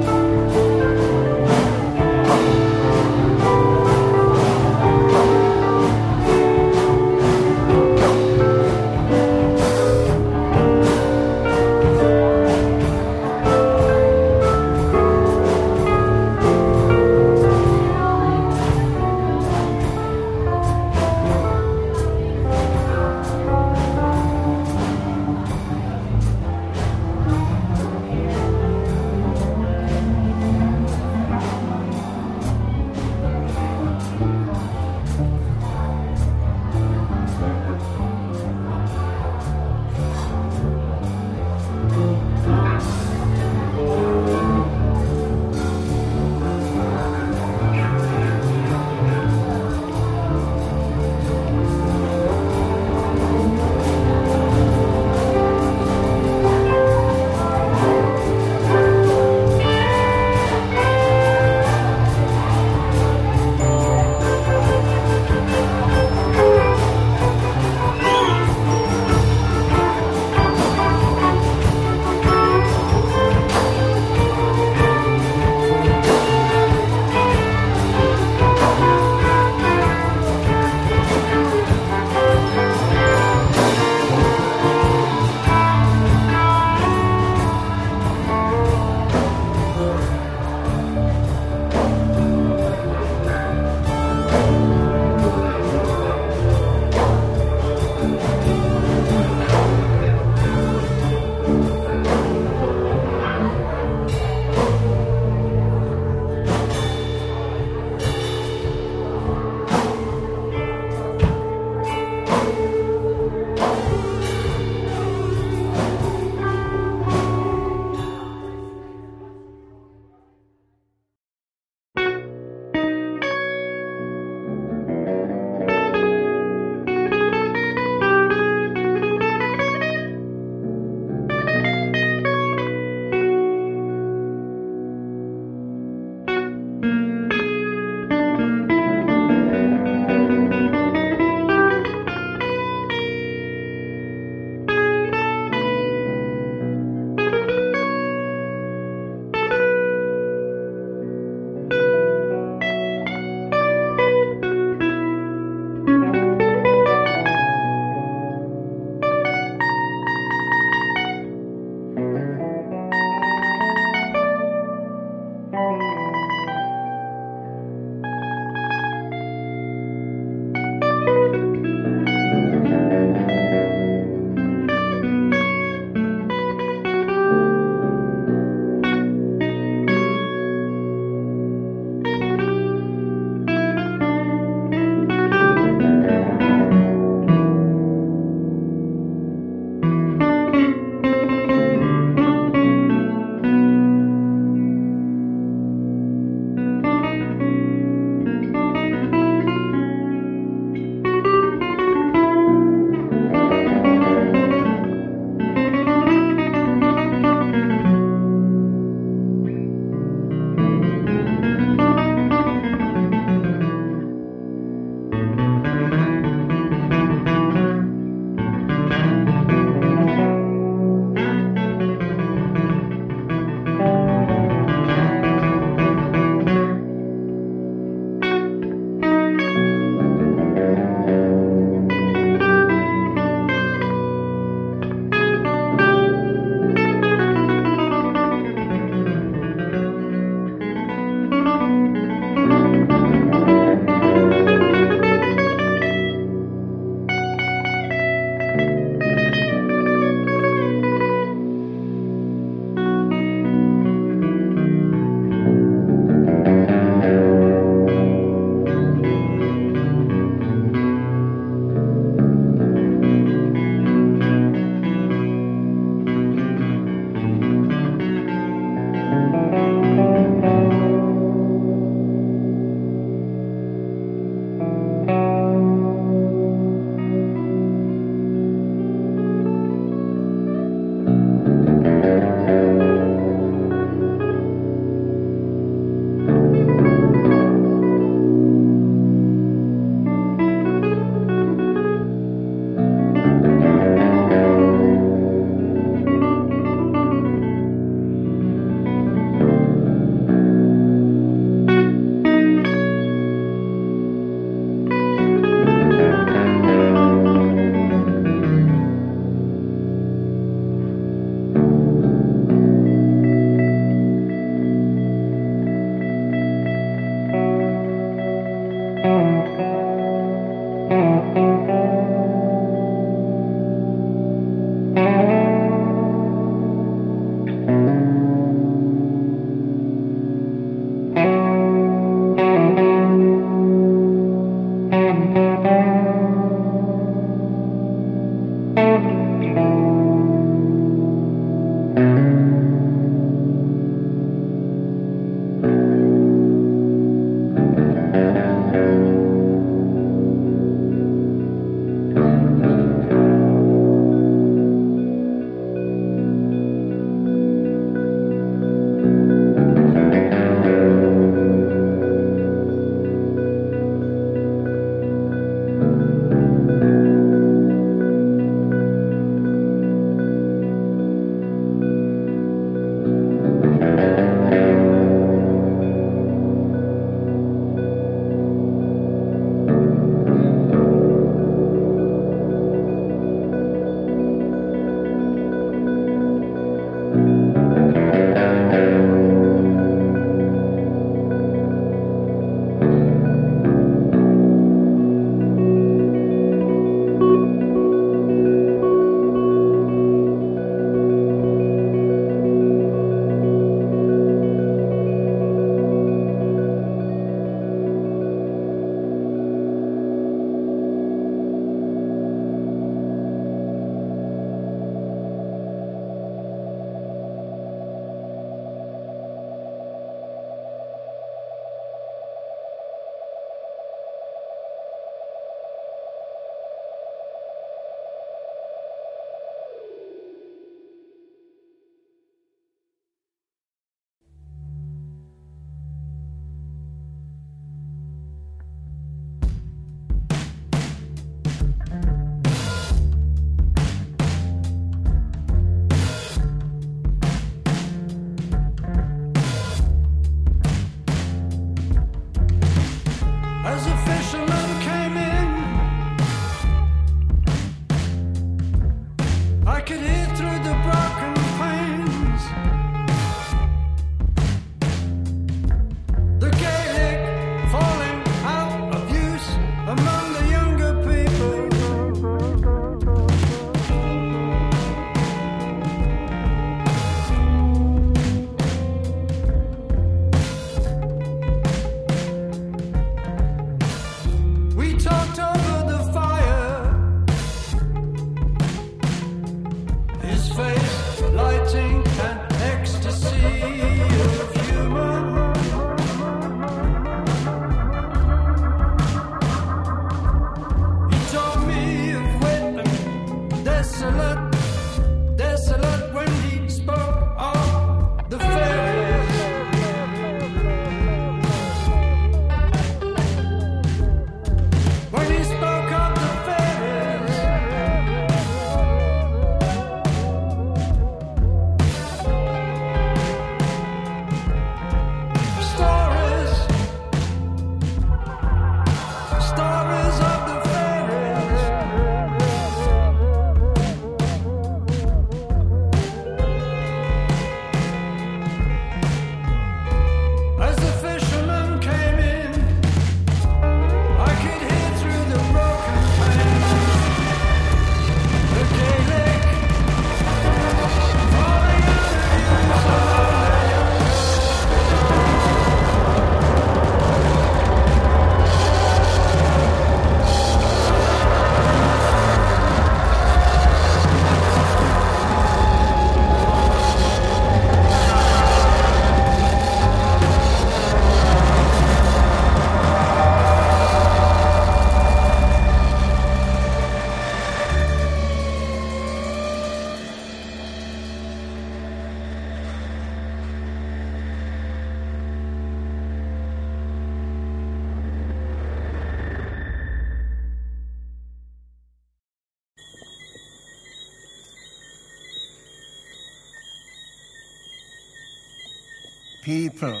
People,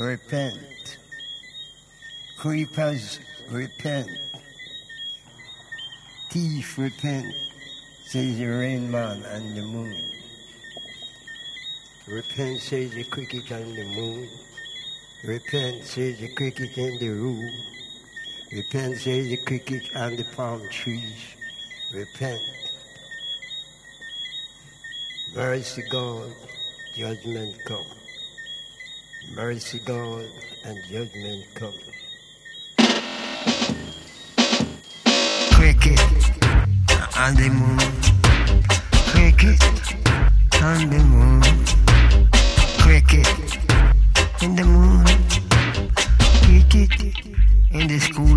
repent. Creepers, repent. Thief, repent, says the rain man and the moon. Repent, says the cricket and the moon. Repent, says the cricket and the roo. Repent, says the cricket and the palm trees. Repent. Mercy gone, judgment come. Mercy gone, and judgment come. Cricket on the moon. Cricket on the moon. Cricket in the moon. Cricket in the schoolroom.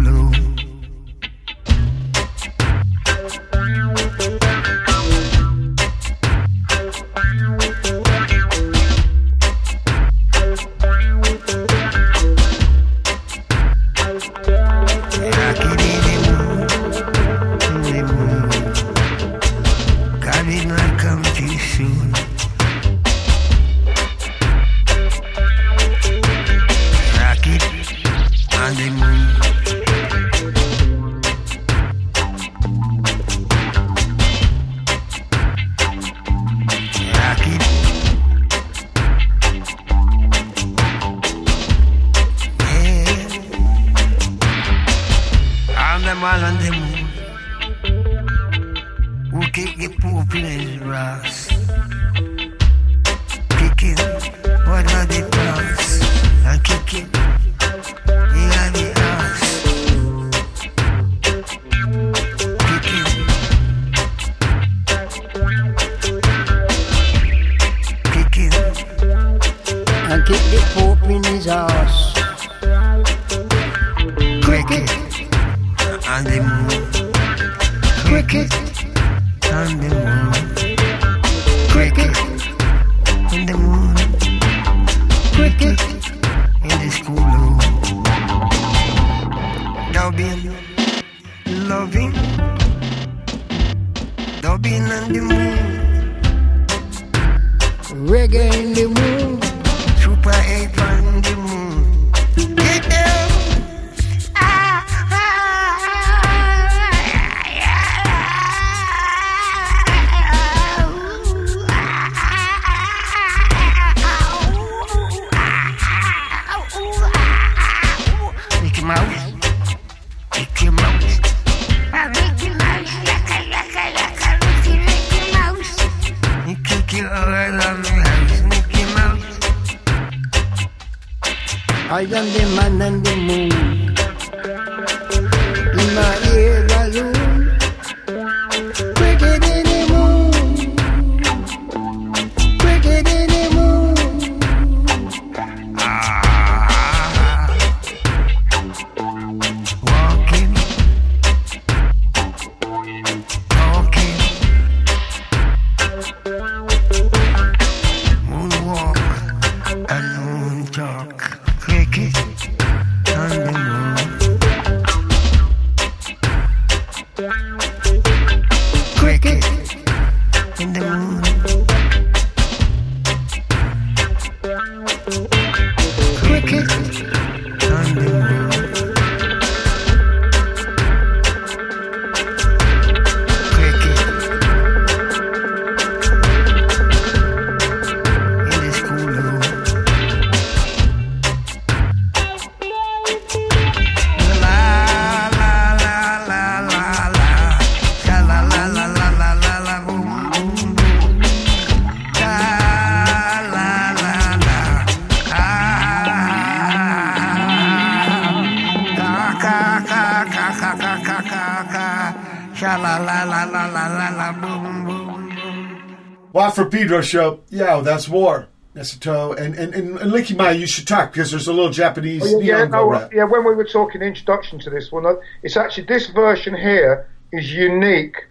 Pedro show. Yeah, that's war. That's a toe. And, and, and, and Likkle Mai, you should talk because there's a little Japanese Oh, yeah, yeah, no, yeah, when we were talking introduction to this one, uh, it's actually this version here is unique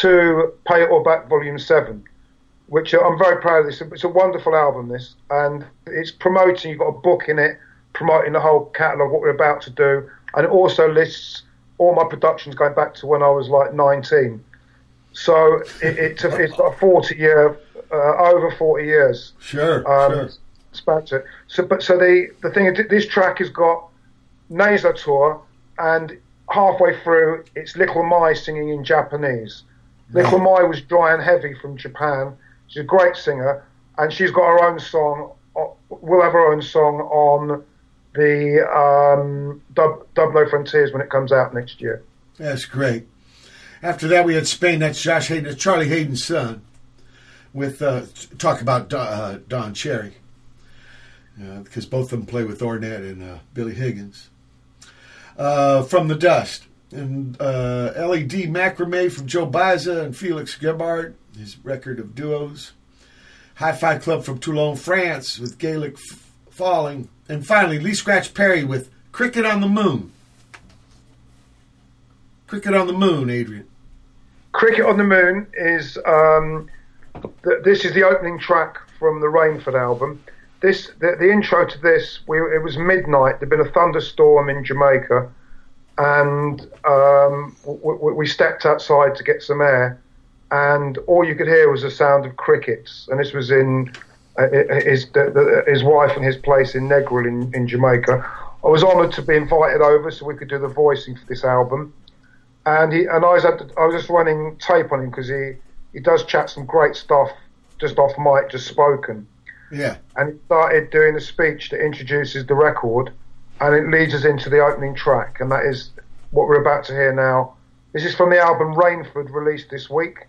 to Pay It All Back Volume 7, which uh, I'm very proud of this. It's a wonderful album, this, and it's promoting, you've got a book in it promoting the whole catalogue, what we're about to do, and it also lists all my productions going back to when I was like 19. So it, it's, a, it's got a 40 year, uh, over 40 years. Sure, Um, sure. Spatzer. So, but so the the thing is, this track has got Neyssatou, and halfway through, it's Likkle Mai singing in Japanese. Likkle Mai was dry and heavy from Japan. She's a great singer, and she's got her own song. We'll have her own song on the um, Dub, Dub No Frontiers when it comes out next year. That's great. After that, we had Spain. That's Josh Haden, that's Charlie Haden's son. With uh, talk about Don, uh, Don Cherry, because both of them play with Ornette and uh, Billy Higgins. Uh, from the Dust and uh, LED Macrame from Joe Baiza and Felix Gebhard, his record of duos. Hifiklub from Toulon, France, with Gaelic F- Falling, and finally Lee Scratch Perry with Cricket on the Moon. Cricket on the Moon, Adrian. Cricket on the Moon is um, this is the opening track from the Rainford album. This the, the intro to this we, it was midnight. There'd been a thunderstorm in Jamaica, and um, w- w- we stepped outside to get some air, and all you could hear was the sound of crickets. And this was in uh, his the, the, his wife and his place in Negril in, in Jamaica. I was honoured to be invited over so we could do the voicing for this album and he and I was at I was just running tape on him because he he does chat some great stuff just off mic, just spoken, Yeah. and he started doing a speech that introduces the record, and it leads us into the opening track, and that is what we're about to hear now. This is from the album Rainford, released this week.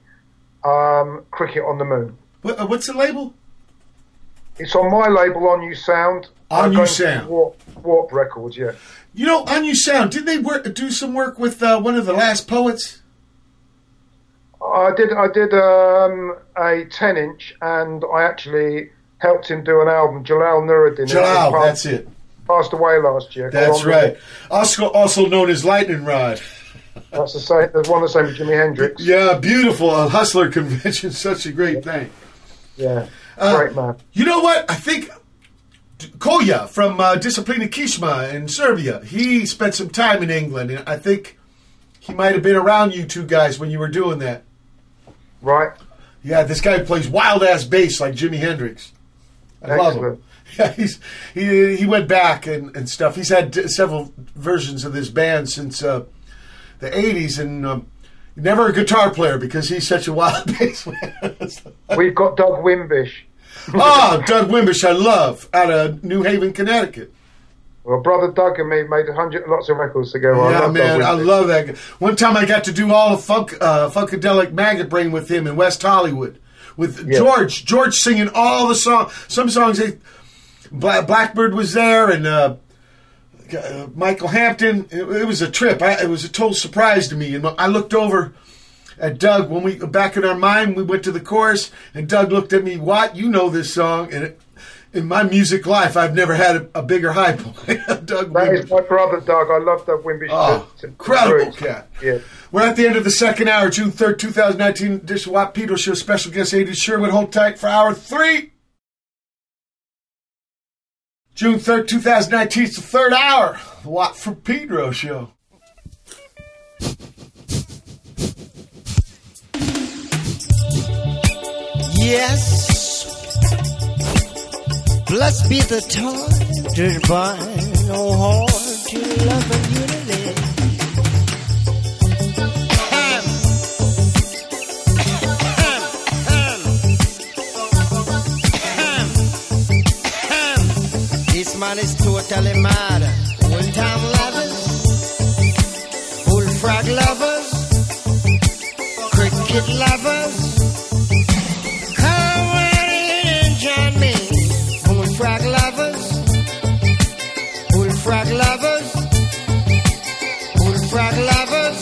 Um, Cricket on the Moon. What, uh, what's the label? It's on my label, On-U Sound. On-U Sound. Warp, Warp Records, yeah. You know, On-U Sound, didn't they work, do some work with uh, one of the last poets? I did. I did um, a ten inch, and I actually helped him do an album. Jalal Nuruddin. Jalal, passed- that's it. Passed away last year. That's right. Also, also known as Lightning Rod. That's the same. There's one the same with Jimi Hendrix. Yeah, beautiful. A hustler convention, such a great thing. Yeah, Uh, great man. You know what? I think Koja from uh, Disciplina Kičme in Serbia, he spent some time in England, and I think he might have been around you two guys when you were doing that. Right. Yeah, this guy plays wild ass bass like Jimi Hendrix. I love him. Yeah, he's he he went back and, and stuff. He's had d- several versions of this band since uh, the '80s, and um, never a guitar player because he's such a wild bass man. We've got Doug Wimbish. oh, Doug Wimbish, I love out of New Haven, Connecticut. Well, brother Doug and me made a hundred lots of records together. I yeah, love man, I love that. One time I got to do all of funk, uh, Funkadelic Maggot Brain with him in West Hollywood with Yeah. George. George singing all the songs. Some songs, they, Bla- Blackbyrd was there, and uh, uh, Michael Hampton. It, it was a trip. I, it was a total surprise to me. And I looked over at Doug when we back in our mind. We went to the chorus, and Doug looked at me. What you know this song? And it, in my music life, I've never had a, a bigger high point. Doug That Wimbish. is my brother Doug. I love Doug Wimbish. Oh, to- to- incredible to- cat. Yeah. We're at the end of the second hour, June 3rd, 2019 edition of Watt Pedro Show. Special guest Adrian Sherwood. Hold tight for hour three. June 3rd, 2019. It's the third hour. The Watt for Pedro Show. Yes. Blessed be the time to divine, oh heart to love and unity. This man is totally mad. One time lovers, bullfrog lovers, cricket lovers. Bullfrog lovers. Bullfrog lovers.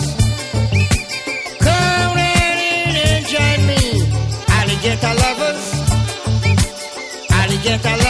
Come on in and join me. Alligator lovers. Alligator lovers.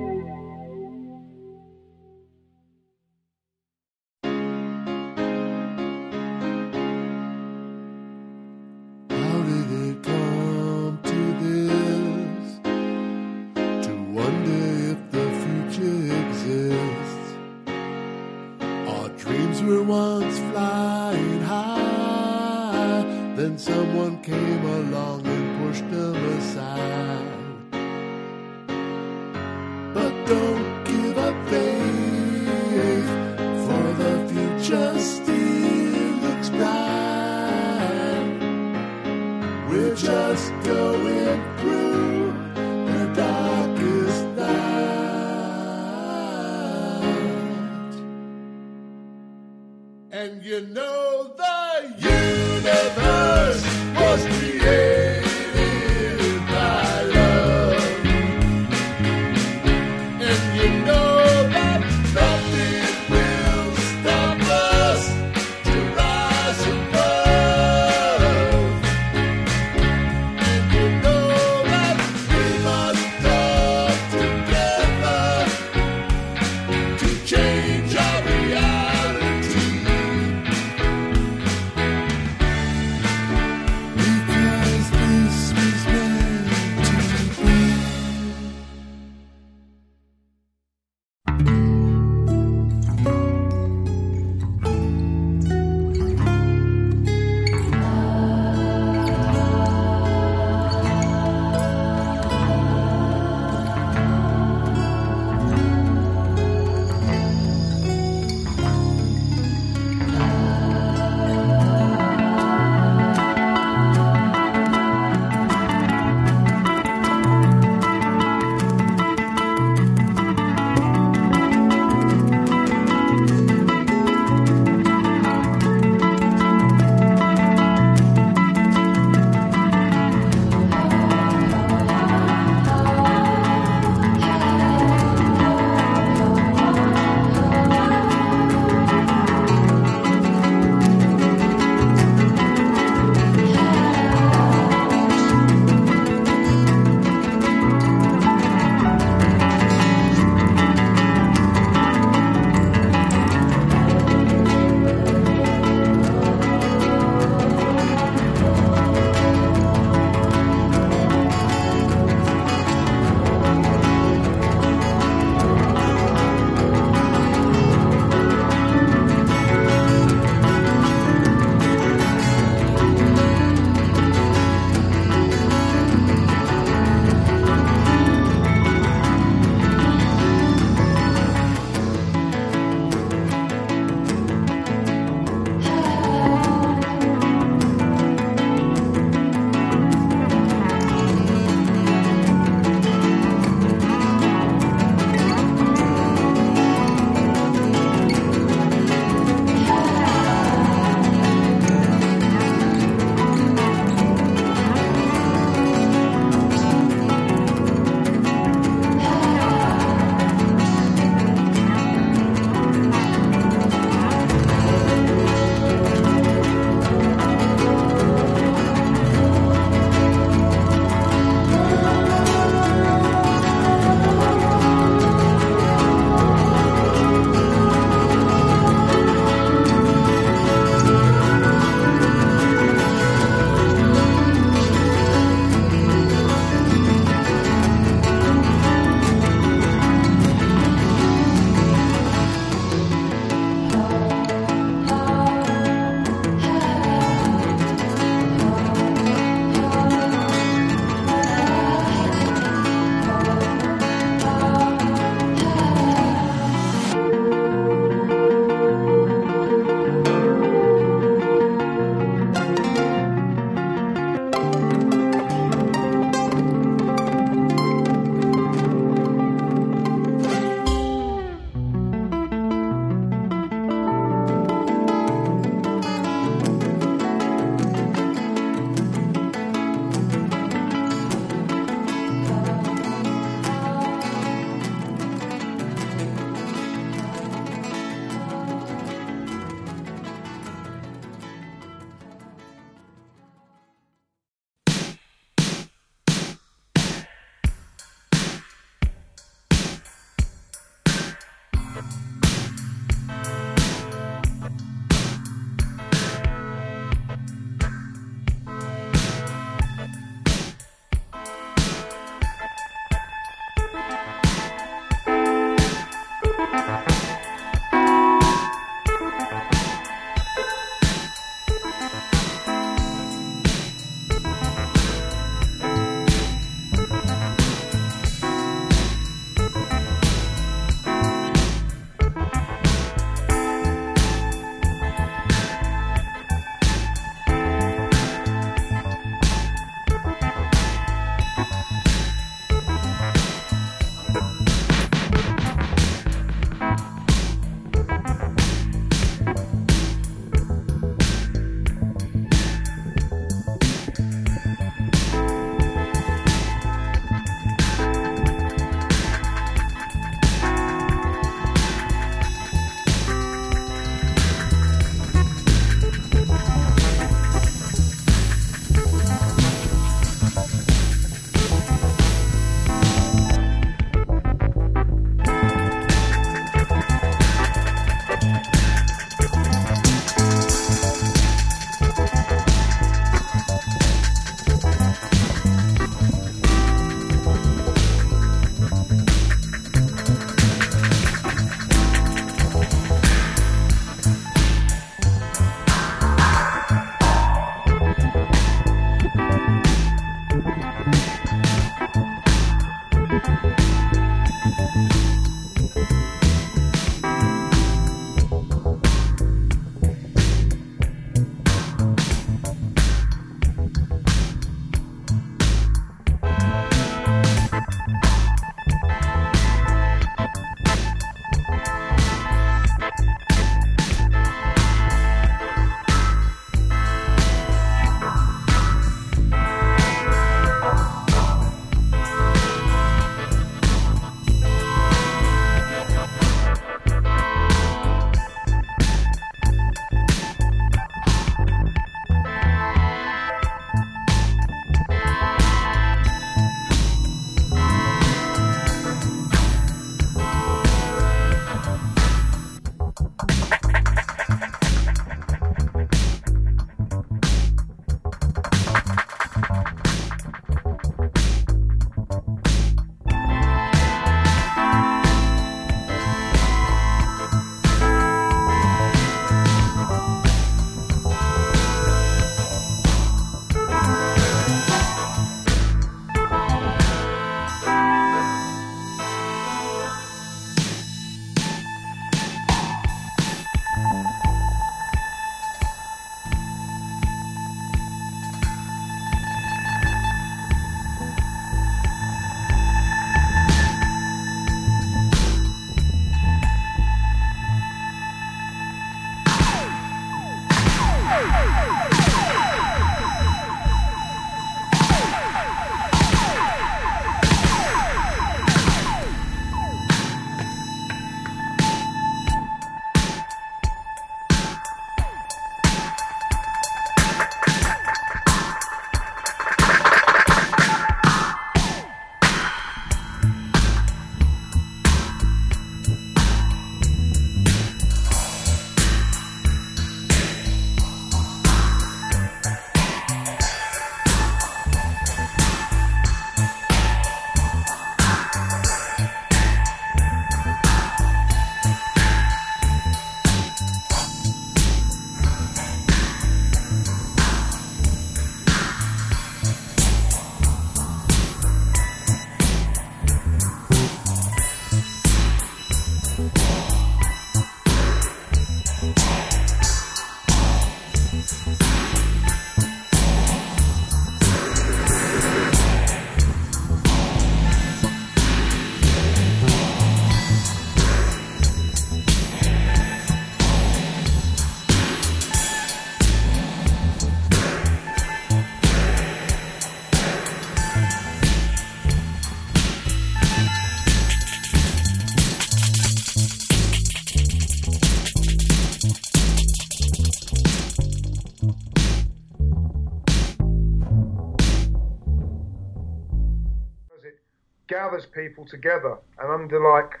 Gathers people together and under like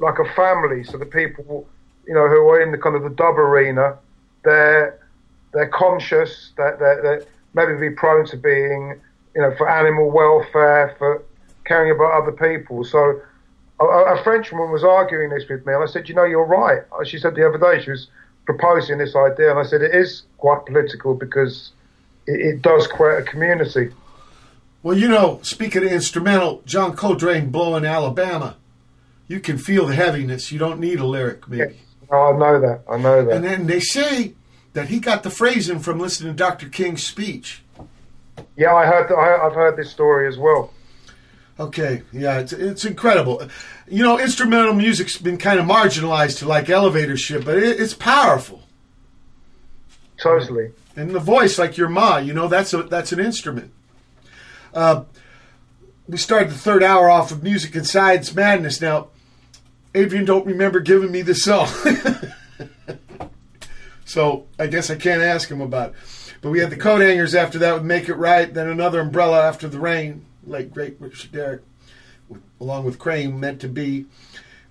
like a family. So the people, you know, who are in the kind of the dub arena, they're they're conscious that they're, they're maybe be prone to being, you know, for animal welfare, for caring about other people. So a, a Frenchwoman was arguing this with me, and I said, you know, you're right. She said the other day she was proposing this idea, and I said it is quite political because it, it does create a community. Well, you know, speaking of instrumental, John Coltrane blowing Alabama, you can feel the heaviness. You don't need a lyric, maybe. No, oh, I know that. I know that. And then they say that he got the phrasing from listening to Dr. King's speech. Yeah, I heard. I, I've heard this story as well. Okay, yeah, it's it's incredible. You know, instrumental music's been kind of marginalized to like elevator shit, but it, it's powerful. Totally. And the voice, like your ma, you know, that's a that's an instrument. Uh, we started the third hour off of music and science madness. Now, Adrian don't remember giving me the song, so I guess I can't ask him about it. But we had the Coathangers after that with "Make It Right," then another umbrella after the rain, like great Richard Derrick, along with Crane, meant to be.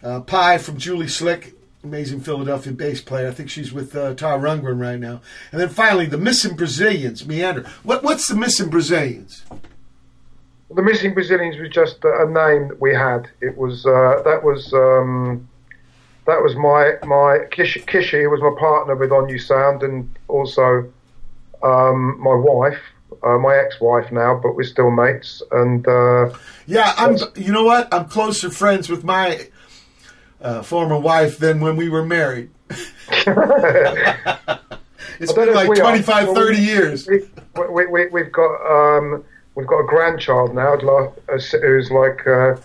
Uh, Pi from Julie Slick, amazing Philadelphia bass player. I think she's with uh, Tara Rundgren right now. And then finally, the Missing Brazilians, Meander. What, what's the Missing Brazilians? The missing Brazilians was just a name that we had. It was uh, that was um, that was my my Kishi, Kishi was my partner with On-U Sound, and also um, my wife, uh, my ex-wife now, but we're still mates. And uh, Yeah, I'm. You know what? I'm closer friends with my uh, former wife than when we were married. it's been like we are. 25, 30 years. We, we, we, we've got um, we've got a grandchild now, who's like uh,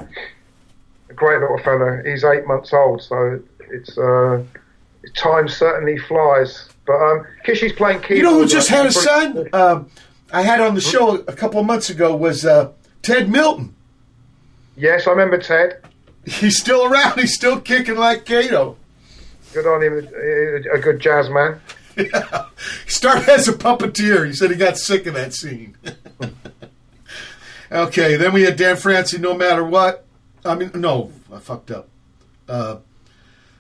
a great little fella. He's eight months old, so it's uh, time certainly flies. But um, Kishi's playing keyboard. You know who just had a son? Um, I had on the show a couple of months ago was uh, Ted Milton. Yes, I remember Ted. He's still around. He's still kicking like Kato. Good on him, a, a good jazz man. He started as a puppeteer. He said he got sick of that scene. okay, then we had Dan Francia, No Matter What. I mean, no, I fucked up. Uh,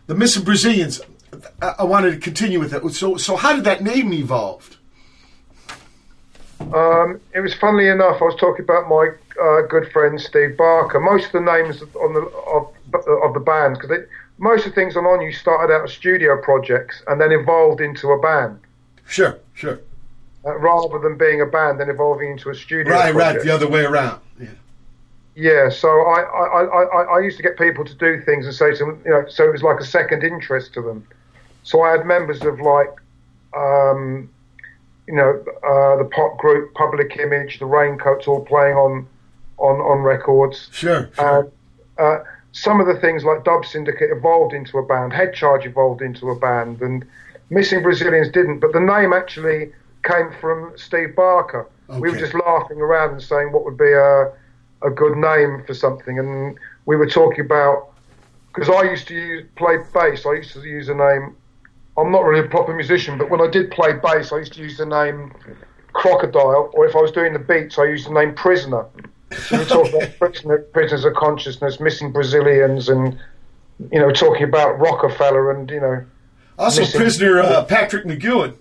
the Missing Brazilians. I, I wanted to continue with that. So, so how did that name evolve? Um, it was funnily enough. I was talking about my uh, good friend Steve Barker. Most of the names on the of, of the band because most of the things on On-U started out as studio projects and then evolved into a band. Sure, sure. Uh, rather than being a band, then evolving into a studio. Right, right, the other way around. Yeah. Yeah, so I, I, I, I, used to get people to do things and say to them, you know, so it was like a second interest to them. So I had members of like, um, you know, uh, the pop group Public Image, the Raincoats, all playing on, on, on records. Sure. And uh, some of the things like Dub Syndicate evolved into a band, Head Charge evolved into a band, and Missing Brazilians didn't. But the name actually came from Steve Barker. We were just laughing around and saying what would be a a good name for something, and we were talking about because I used to use, play bass. I used to use the name. I'm not really a proper musician, but when I did play bass, I used to use the name Crocodile, or if I was doing the beats, I used the name Prisoner. So we were talking about prisoner, prisoners of consciousness, missing Brazilians, and you know, talking about Rockefeller, and you know, Also, missing- prisoner uh, Patrick McGoohan.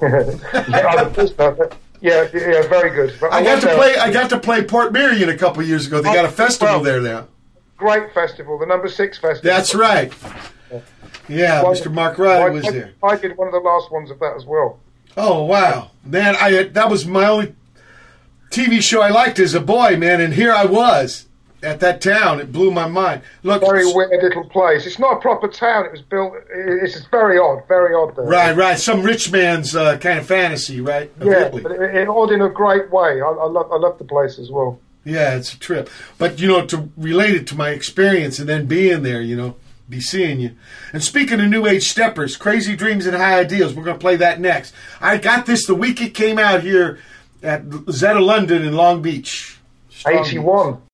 yeah. Yeah, very good. But I got to play. I got to play Portmeirion a couple years ago. They got a oh, festival there now. Great festival, the number six festival. That's right. Yeah, Well, Mr. Marc Riley I- was I- there. I did one of the last ones of that as well. Oh wow, man! I that was my only TV show I liked as a boy, man. And here I was at that town. It blew my mind. Look, Very weird little place. It's not a proper town. It was built. It's just very odd. Very odd there. right, right. Some rich man's uh, kind of fantasy, right? Yeah, Italy. but it, it, odd in a great way. I, I love. I love the place as well. Yeah, it's a trip. But you know, to relate it to my experience and then being there, you know, be seeing you. And speaking of new age steppers, crazy dreams and high ideals, we're gonna play that next. I got this the week it came out here at Zeta London in Long Beach. Strong Beach.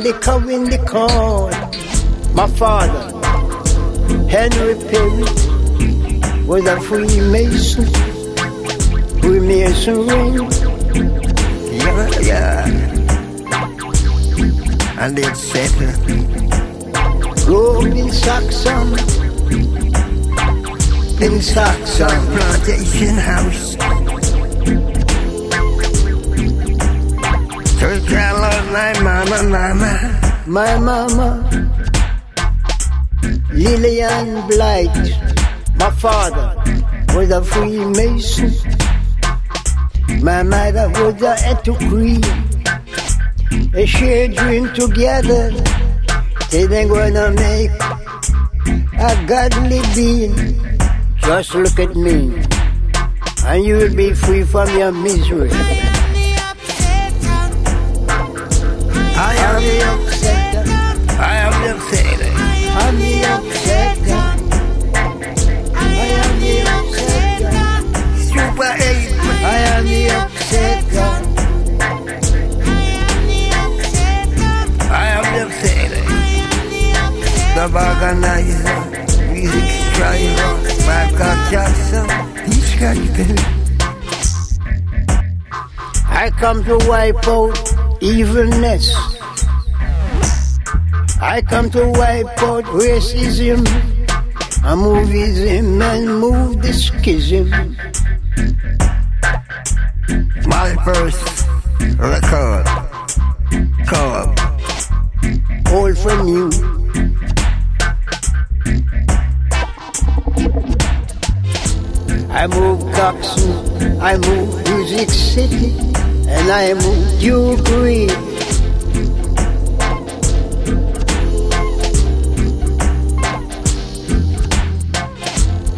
They come in the corn. My father, Henry Perry, was a Freemason. Freemason ring. Yeah, yeah. And they. Grew in Saxon. In Saxon plantation house. My mama, mama, my mama. Lillian Blight, my father was a Freemason. My mother was a Queen. They shared drink together. They then gonna make a godly being. Just look at me, and you will be free from your misery. Come to wipe out evilness. I come to wipe out racism. I move ism and move the schism. Reed.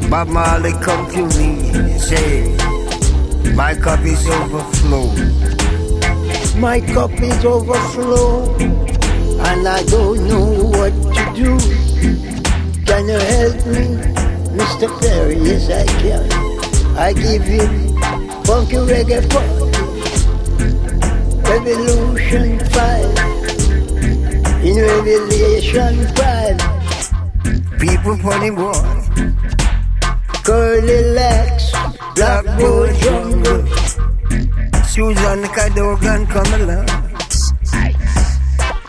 Bob Marley come to me say, my cup is overflow. My cup is overflow, and I don't know what to do. Can you help me, Mr. Perry? Yes, I can. I give you funky reggae party, Revolution 5, in Revelation 5. People funny boy. Curly Legs, Blackboard Jungle, Susan Cadogan come along.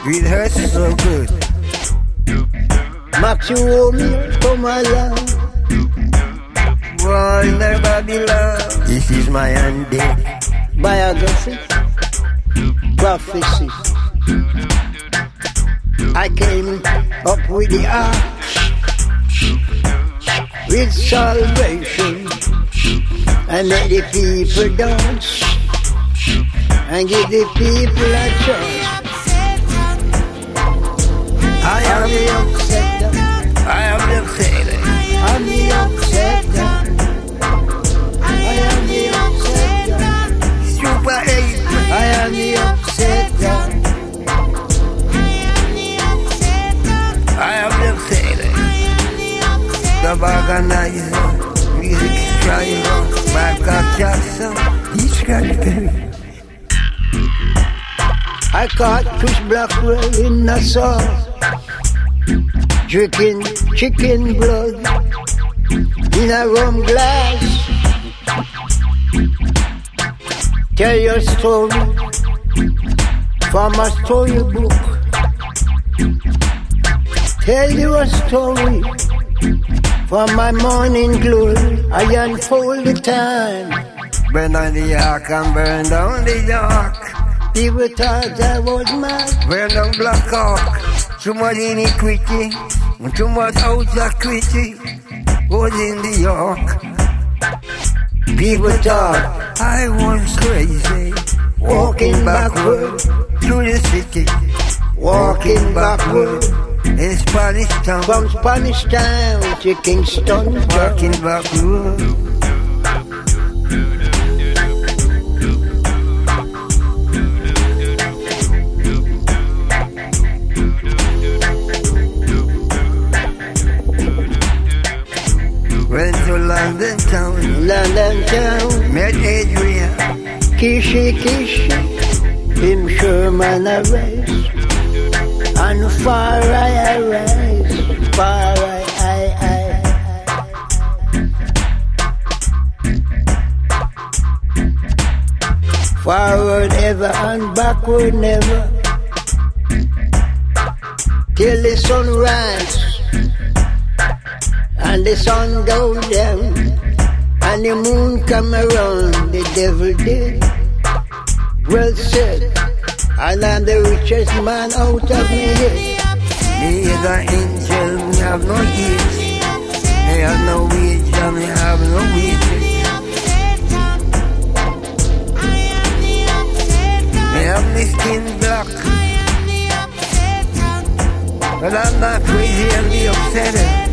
With her so good. Max Romeo come along. War ina Babylon. This is my undead biography, prophecy. I came up with the ark with salvation and let the people dance and give the people a chance. I am the upsetter. I am the upsetter. I'm the upsetter. I am the upsetter. Super 8. I am the upsetter. The striver, Michael Jackson, he's got it. I caught Chris Blackwell in Nassau, drinking chicken blood in a rum glass. Tell your story from a storybook. tell you a story from my morning glory. I unfold the time. Burn on the ark and burn down the ark. People thought I was mad. Burn down Black Ark. Too much iniquity. Too much outraquity. Was in the York. People thought I was crazy. Walking backward through the city. Walking backward in Spanish town. From Spanish town to Kingston. Walking backward. Went to London town, London town. Met Adrian, Kishi Kishi, him Sherman arise. And far I arise, far I I I. Forward ever and backward never. Till the sun rise and the sun go down and the moon come around the devil did well said and I'm the richest man out of me me is an angel me have no age me have no wage and me have no wages me have my skin black but I'm not crazy and me upset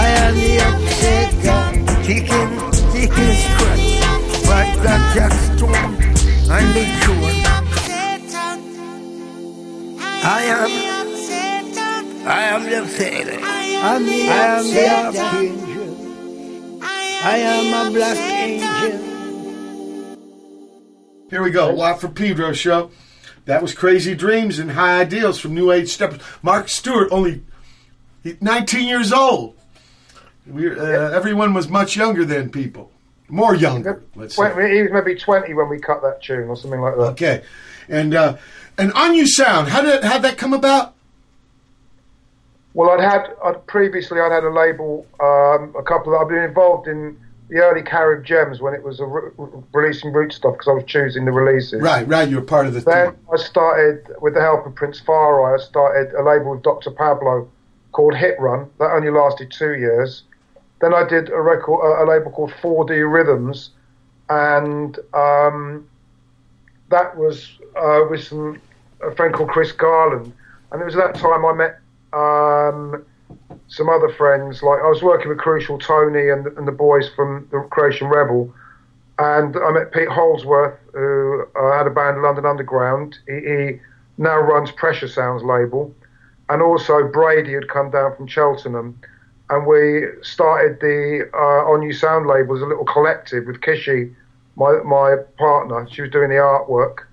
I am the upset. Chicken, chicken scratch. Right that Jack Stone. I'm the cure. I am. I am the upset. I'm the I am the archangel. I am a black angel. Here we go. Watt for Pedro show. That was Crazy Dreams and High Ideals from New Age Steppers. Mark Stewart, only 19 years old. We, uh, everyone was much younger than people, more younger. Let's say. He was maybe 20 when we cut that tune or something like that. Okay, and uh, and On-U Sound. How did how that come about? Well, I'd had I'd previously I'd had a label, um, a couple. Of, I've been involved in the early Carib Gems when it was a re- releasing root stuff because I was choosing the releases. Right, right. You were part of the Then team. I started with the help of Prince Farai. I started a label with Dr. Pablo called Hit Run. That only lasted two years. Then I did a record, a, a label called 4D Rhythms, and um, that was uh, with some a friend called Chris Garland. And it was at that time I met um, some other friends. Like I was working with Crucial Tony and, and the boys from the Creation Rebel, and I met Pete Holdsworth, who uh, had a band London Underground. He, he now runs Pressure Sounds label, and also Brady had come down from Cheltenham, and we started the uh, On-U Sound label as a little collective with Kishi, my my partner. She was doing the artwork,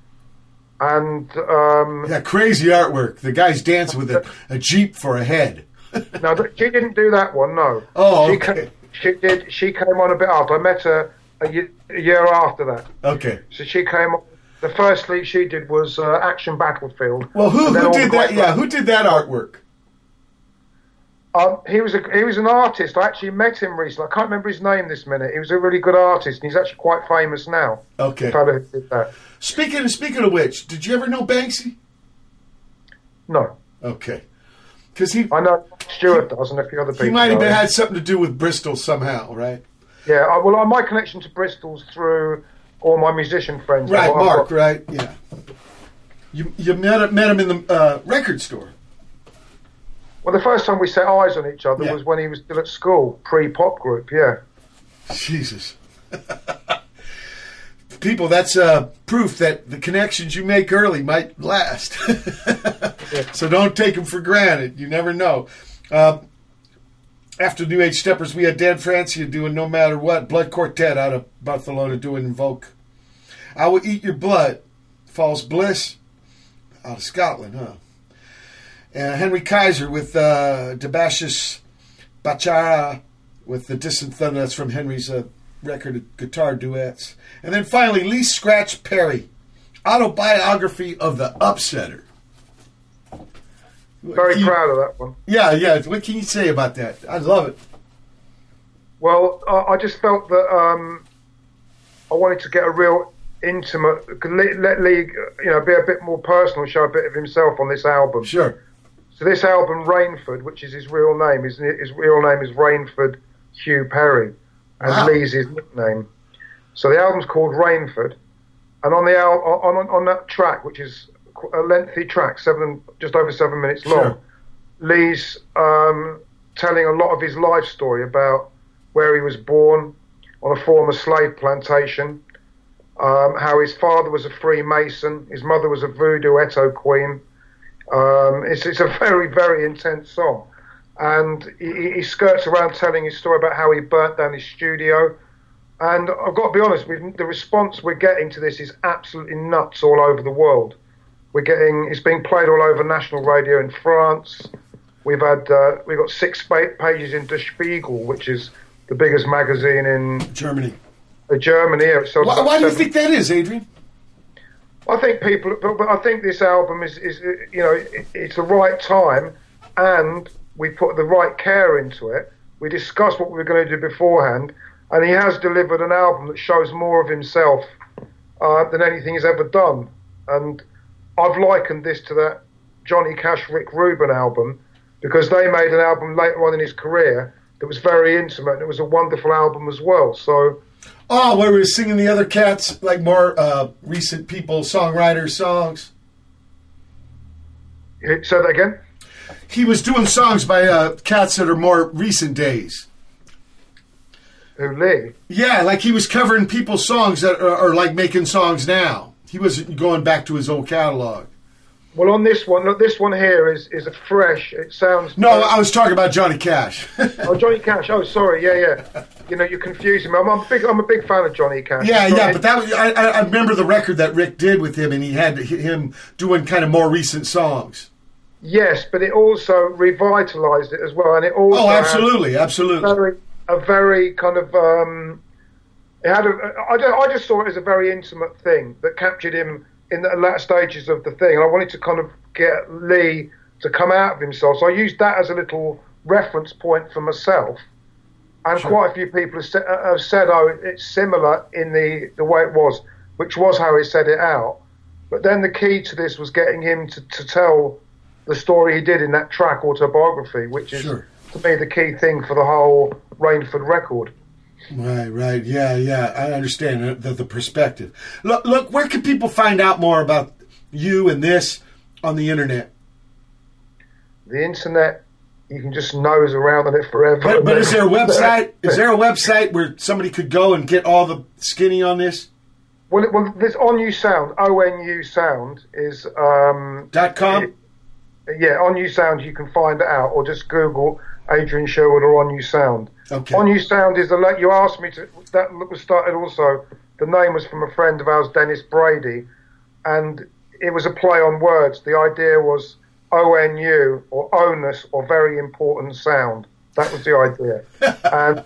and um, Yeah, crazy artwork. The guy's dancing with a, a jeep for a head. no, she didn't do that one. No. Oh, she okay. ca- she did. She came on a bit after. I met her a, ye- a year after that. Okay. So she came on. The first lead she did was uh, Action Battlefield. Well, who who did that? Yeah, who did that artwork? Um, he was a he was an artist. I actually met him recently. I can't remember his name this minute. He was a really good artist, and he's actually quite famous now. Okay. The fellow who did that. Speaking speaking of which, did you ever know Banksy? No. Okay. Because he I know Stuart does, and a few other people. he might have had something to do with Bristol somehow, right? Yeah. I, well, uh, my connection to Bristol's through all my musician friends. Right, Mark. got- Right, yeah. You you met met him in the uh, record store. Well, the first time we set eyes on each other Yeah. was when he was still at school, pre-pop group. Yeah. Jesus. People, that's uh, proof that the connections you make early might last. so don't take them for granted. You never know. Uh, after New Age Steppers, we had Dan Francia doing No Matter What, Blood Quartet out of Barcelona doing Invoke. I Will Eat Your Blood, False Bliss out of Scotland, huh? Uh, Henry Kaiser with uh, Debashish Bhattacharya with the Distant Thunder. That's from Henry's uh, record of guitar duets. And then finally, Lee Scratch Perry, autobiography of the Upsetter. Very you- proud of that one. Yeah, yeah. What can you say about that? I love it. Well, I, I just felt that um, I wanted to get a real intimate, let, let Lee, you know, be a bit more personal, show a bit of himself on this album. Sure. So this album, Rainford, which is his real name, his, his real name is Rainford Hugh Perry, and Wow. Lee's his nickname. So the album's called Rainford, and on the al- on on, on that track, which is a lengthy track, seven just over seven minutes long, Sure. Lee's um, telling a lot of his life story about where he was born on a former slave plantation, um, how his father was a Freemason, his mother was a voodoo Etu queen. Um, it's, it's a very, very intense song. And he, he- skirts around telling his story about how he burnt down his studio. And I've got to be honest, the response we're getting to this is absolutely nuts all over the world. We're getting it's being played all over national radio in France. We've had uh, we've got six pages in Der Spiegel, which is the biggest magazine in Germany. Uh, Germany. Why, why do you think that is, Adrian? I think people, but, but I think this album is, is you know, it, it's the right time, and we put the right care into it. We discussed what we were going to do beforehand, and he has delivered an album that shows more of himself uh, than anything he's ever done. And I've likened this to that Johnny Cash, Rick Rubin album because they made an album later on in his career that was very intimate, and it was a wonderful album as well. So. Oh, where we were singing the other cats, like more uh, recent people, songwriters songs. Say that again. He was doing songs by uh, cats that are more recent days. Who Yeah, like he was covering people's songs that are, are like making songs now. He wasn't going back to his old catalog. Well, on this one, look, this one here is is a fresh. It sounds. No, I was talking about Johnny Cash. oh, Johnny Cash. Oh, sorry. Yeah, yeah. You know, you're confusing me. I'm, I'm a big. I'm a big fan of Johnny Cash. yeah, yeah, but that was, I, I remember the record that Rick did with him, and he had him doing kind of more recent songs. Yes, but it also revitalised it as well, and it also. Oh, absolutely, absolutely. Very, a very kind of. Um, it had a. I, I just saw it as a very intimate thing that captured him in the latter stages of the thing, and I wanted to kind of get Lee to come out of himself. So I used that as a little reference point for myself. And Sure. quite a few people have said, uh, have said, "Oh, it's similar in the the way it was," which was how he said it out. But then the key to this was getting him to, to tell the story he did in that track autobiography, which is Sure. to me the key thing for the whole Rainford record. Right, right, yeah, yeah. I understand the, the, perspective. Look, look, where can people find out more about you and this on the internet? The internet, you can just nose around on it forever. But, but is there a website? Is there a website where somebody could go and get all the skinny on this? Well, it- well, this On-U Sound, On-U Sound is um, dot com. yeah, On-U Sound. You can find it out, or just Google Adrian Sherwood or On-U Sound. Okay. On-U Sound is the la- you asked me to. That was started also. The name was from a friend of ours, Dennis Brady, and it was a play on words. The idea was On-U or onus or very important sound. That was the idea, and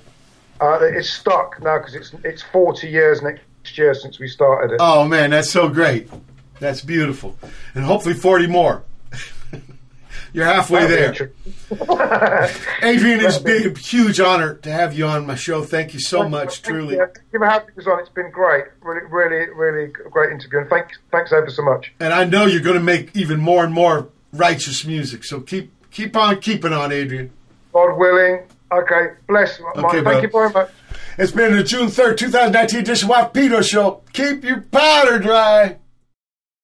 uh, it's stuck now because it's it's 40 years next year since we started it. Oh man, that's so great. That's beautiful, and hopefully forty more. You're halfway there. Adrian, it's been a huge honor to have you on my show. Thank you so much, truly. Thank you for having us on. It's been great. Really, really, really great interview. And thanks, thanks ever so much. And I know you're going to make even more and more righteous music. So keep keep on keeping on, Adrian. God willing. Okay, bless. Okay, thank bro. you very much. It's been the June 3rd, 2019 edition of Pedro Show. Keep your powder dry.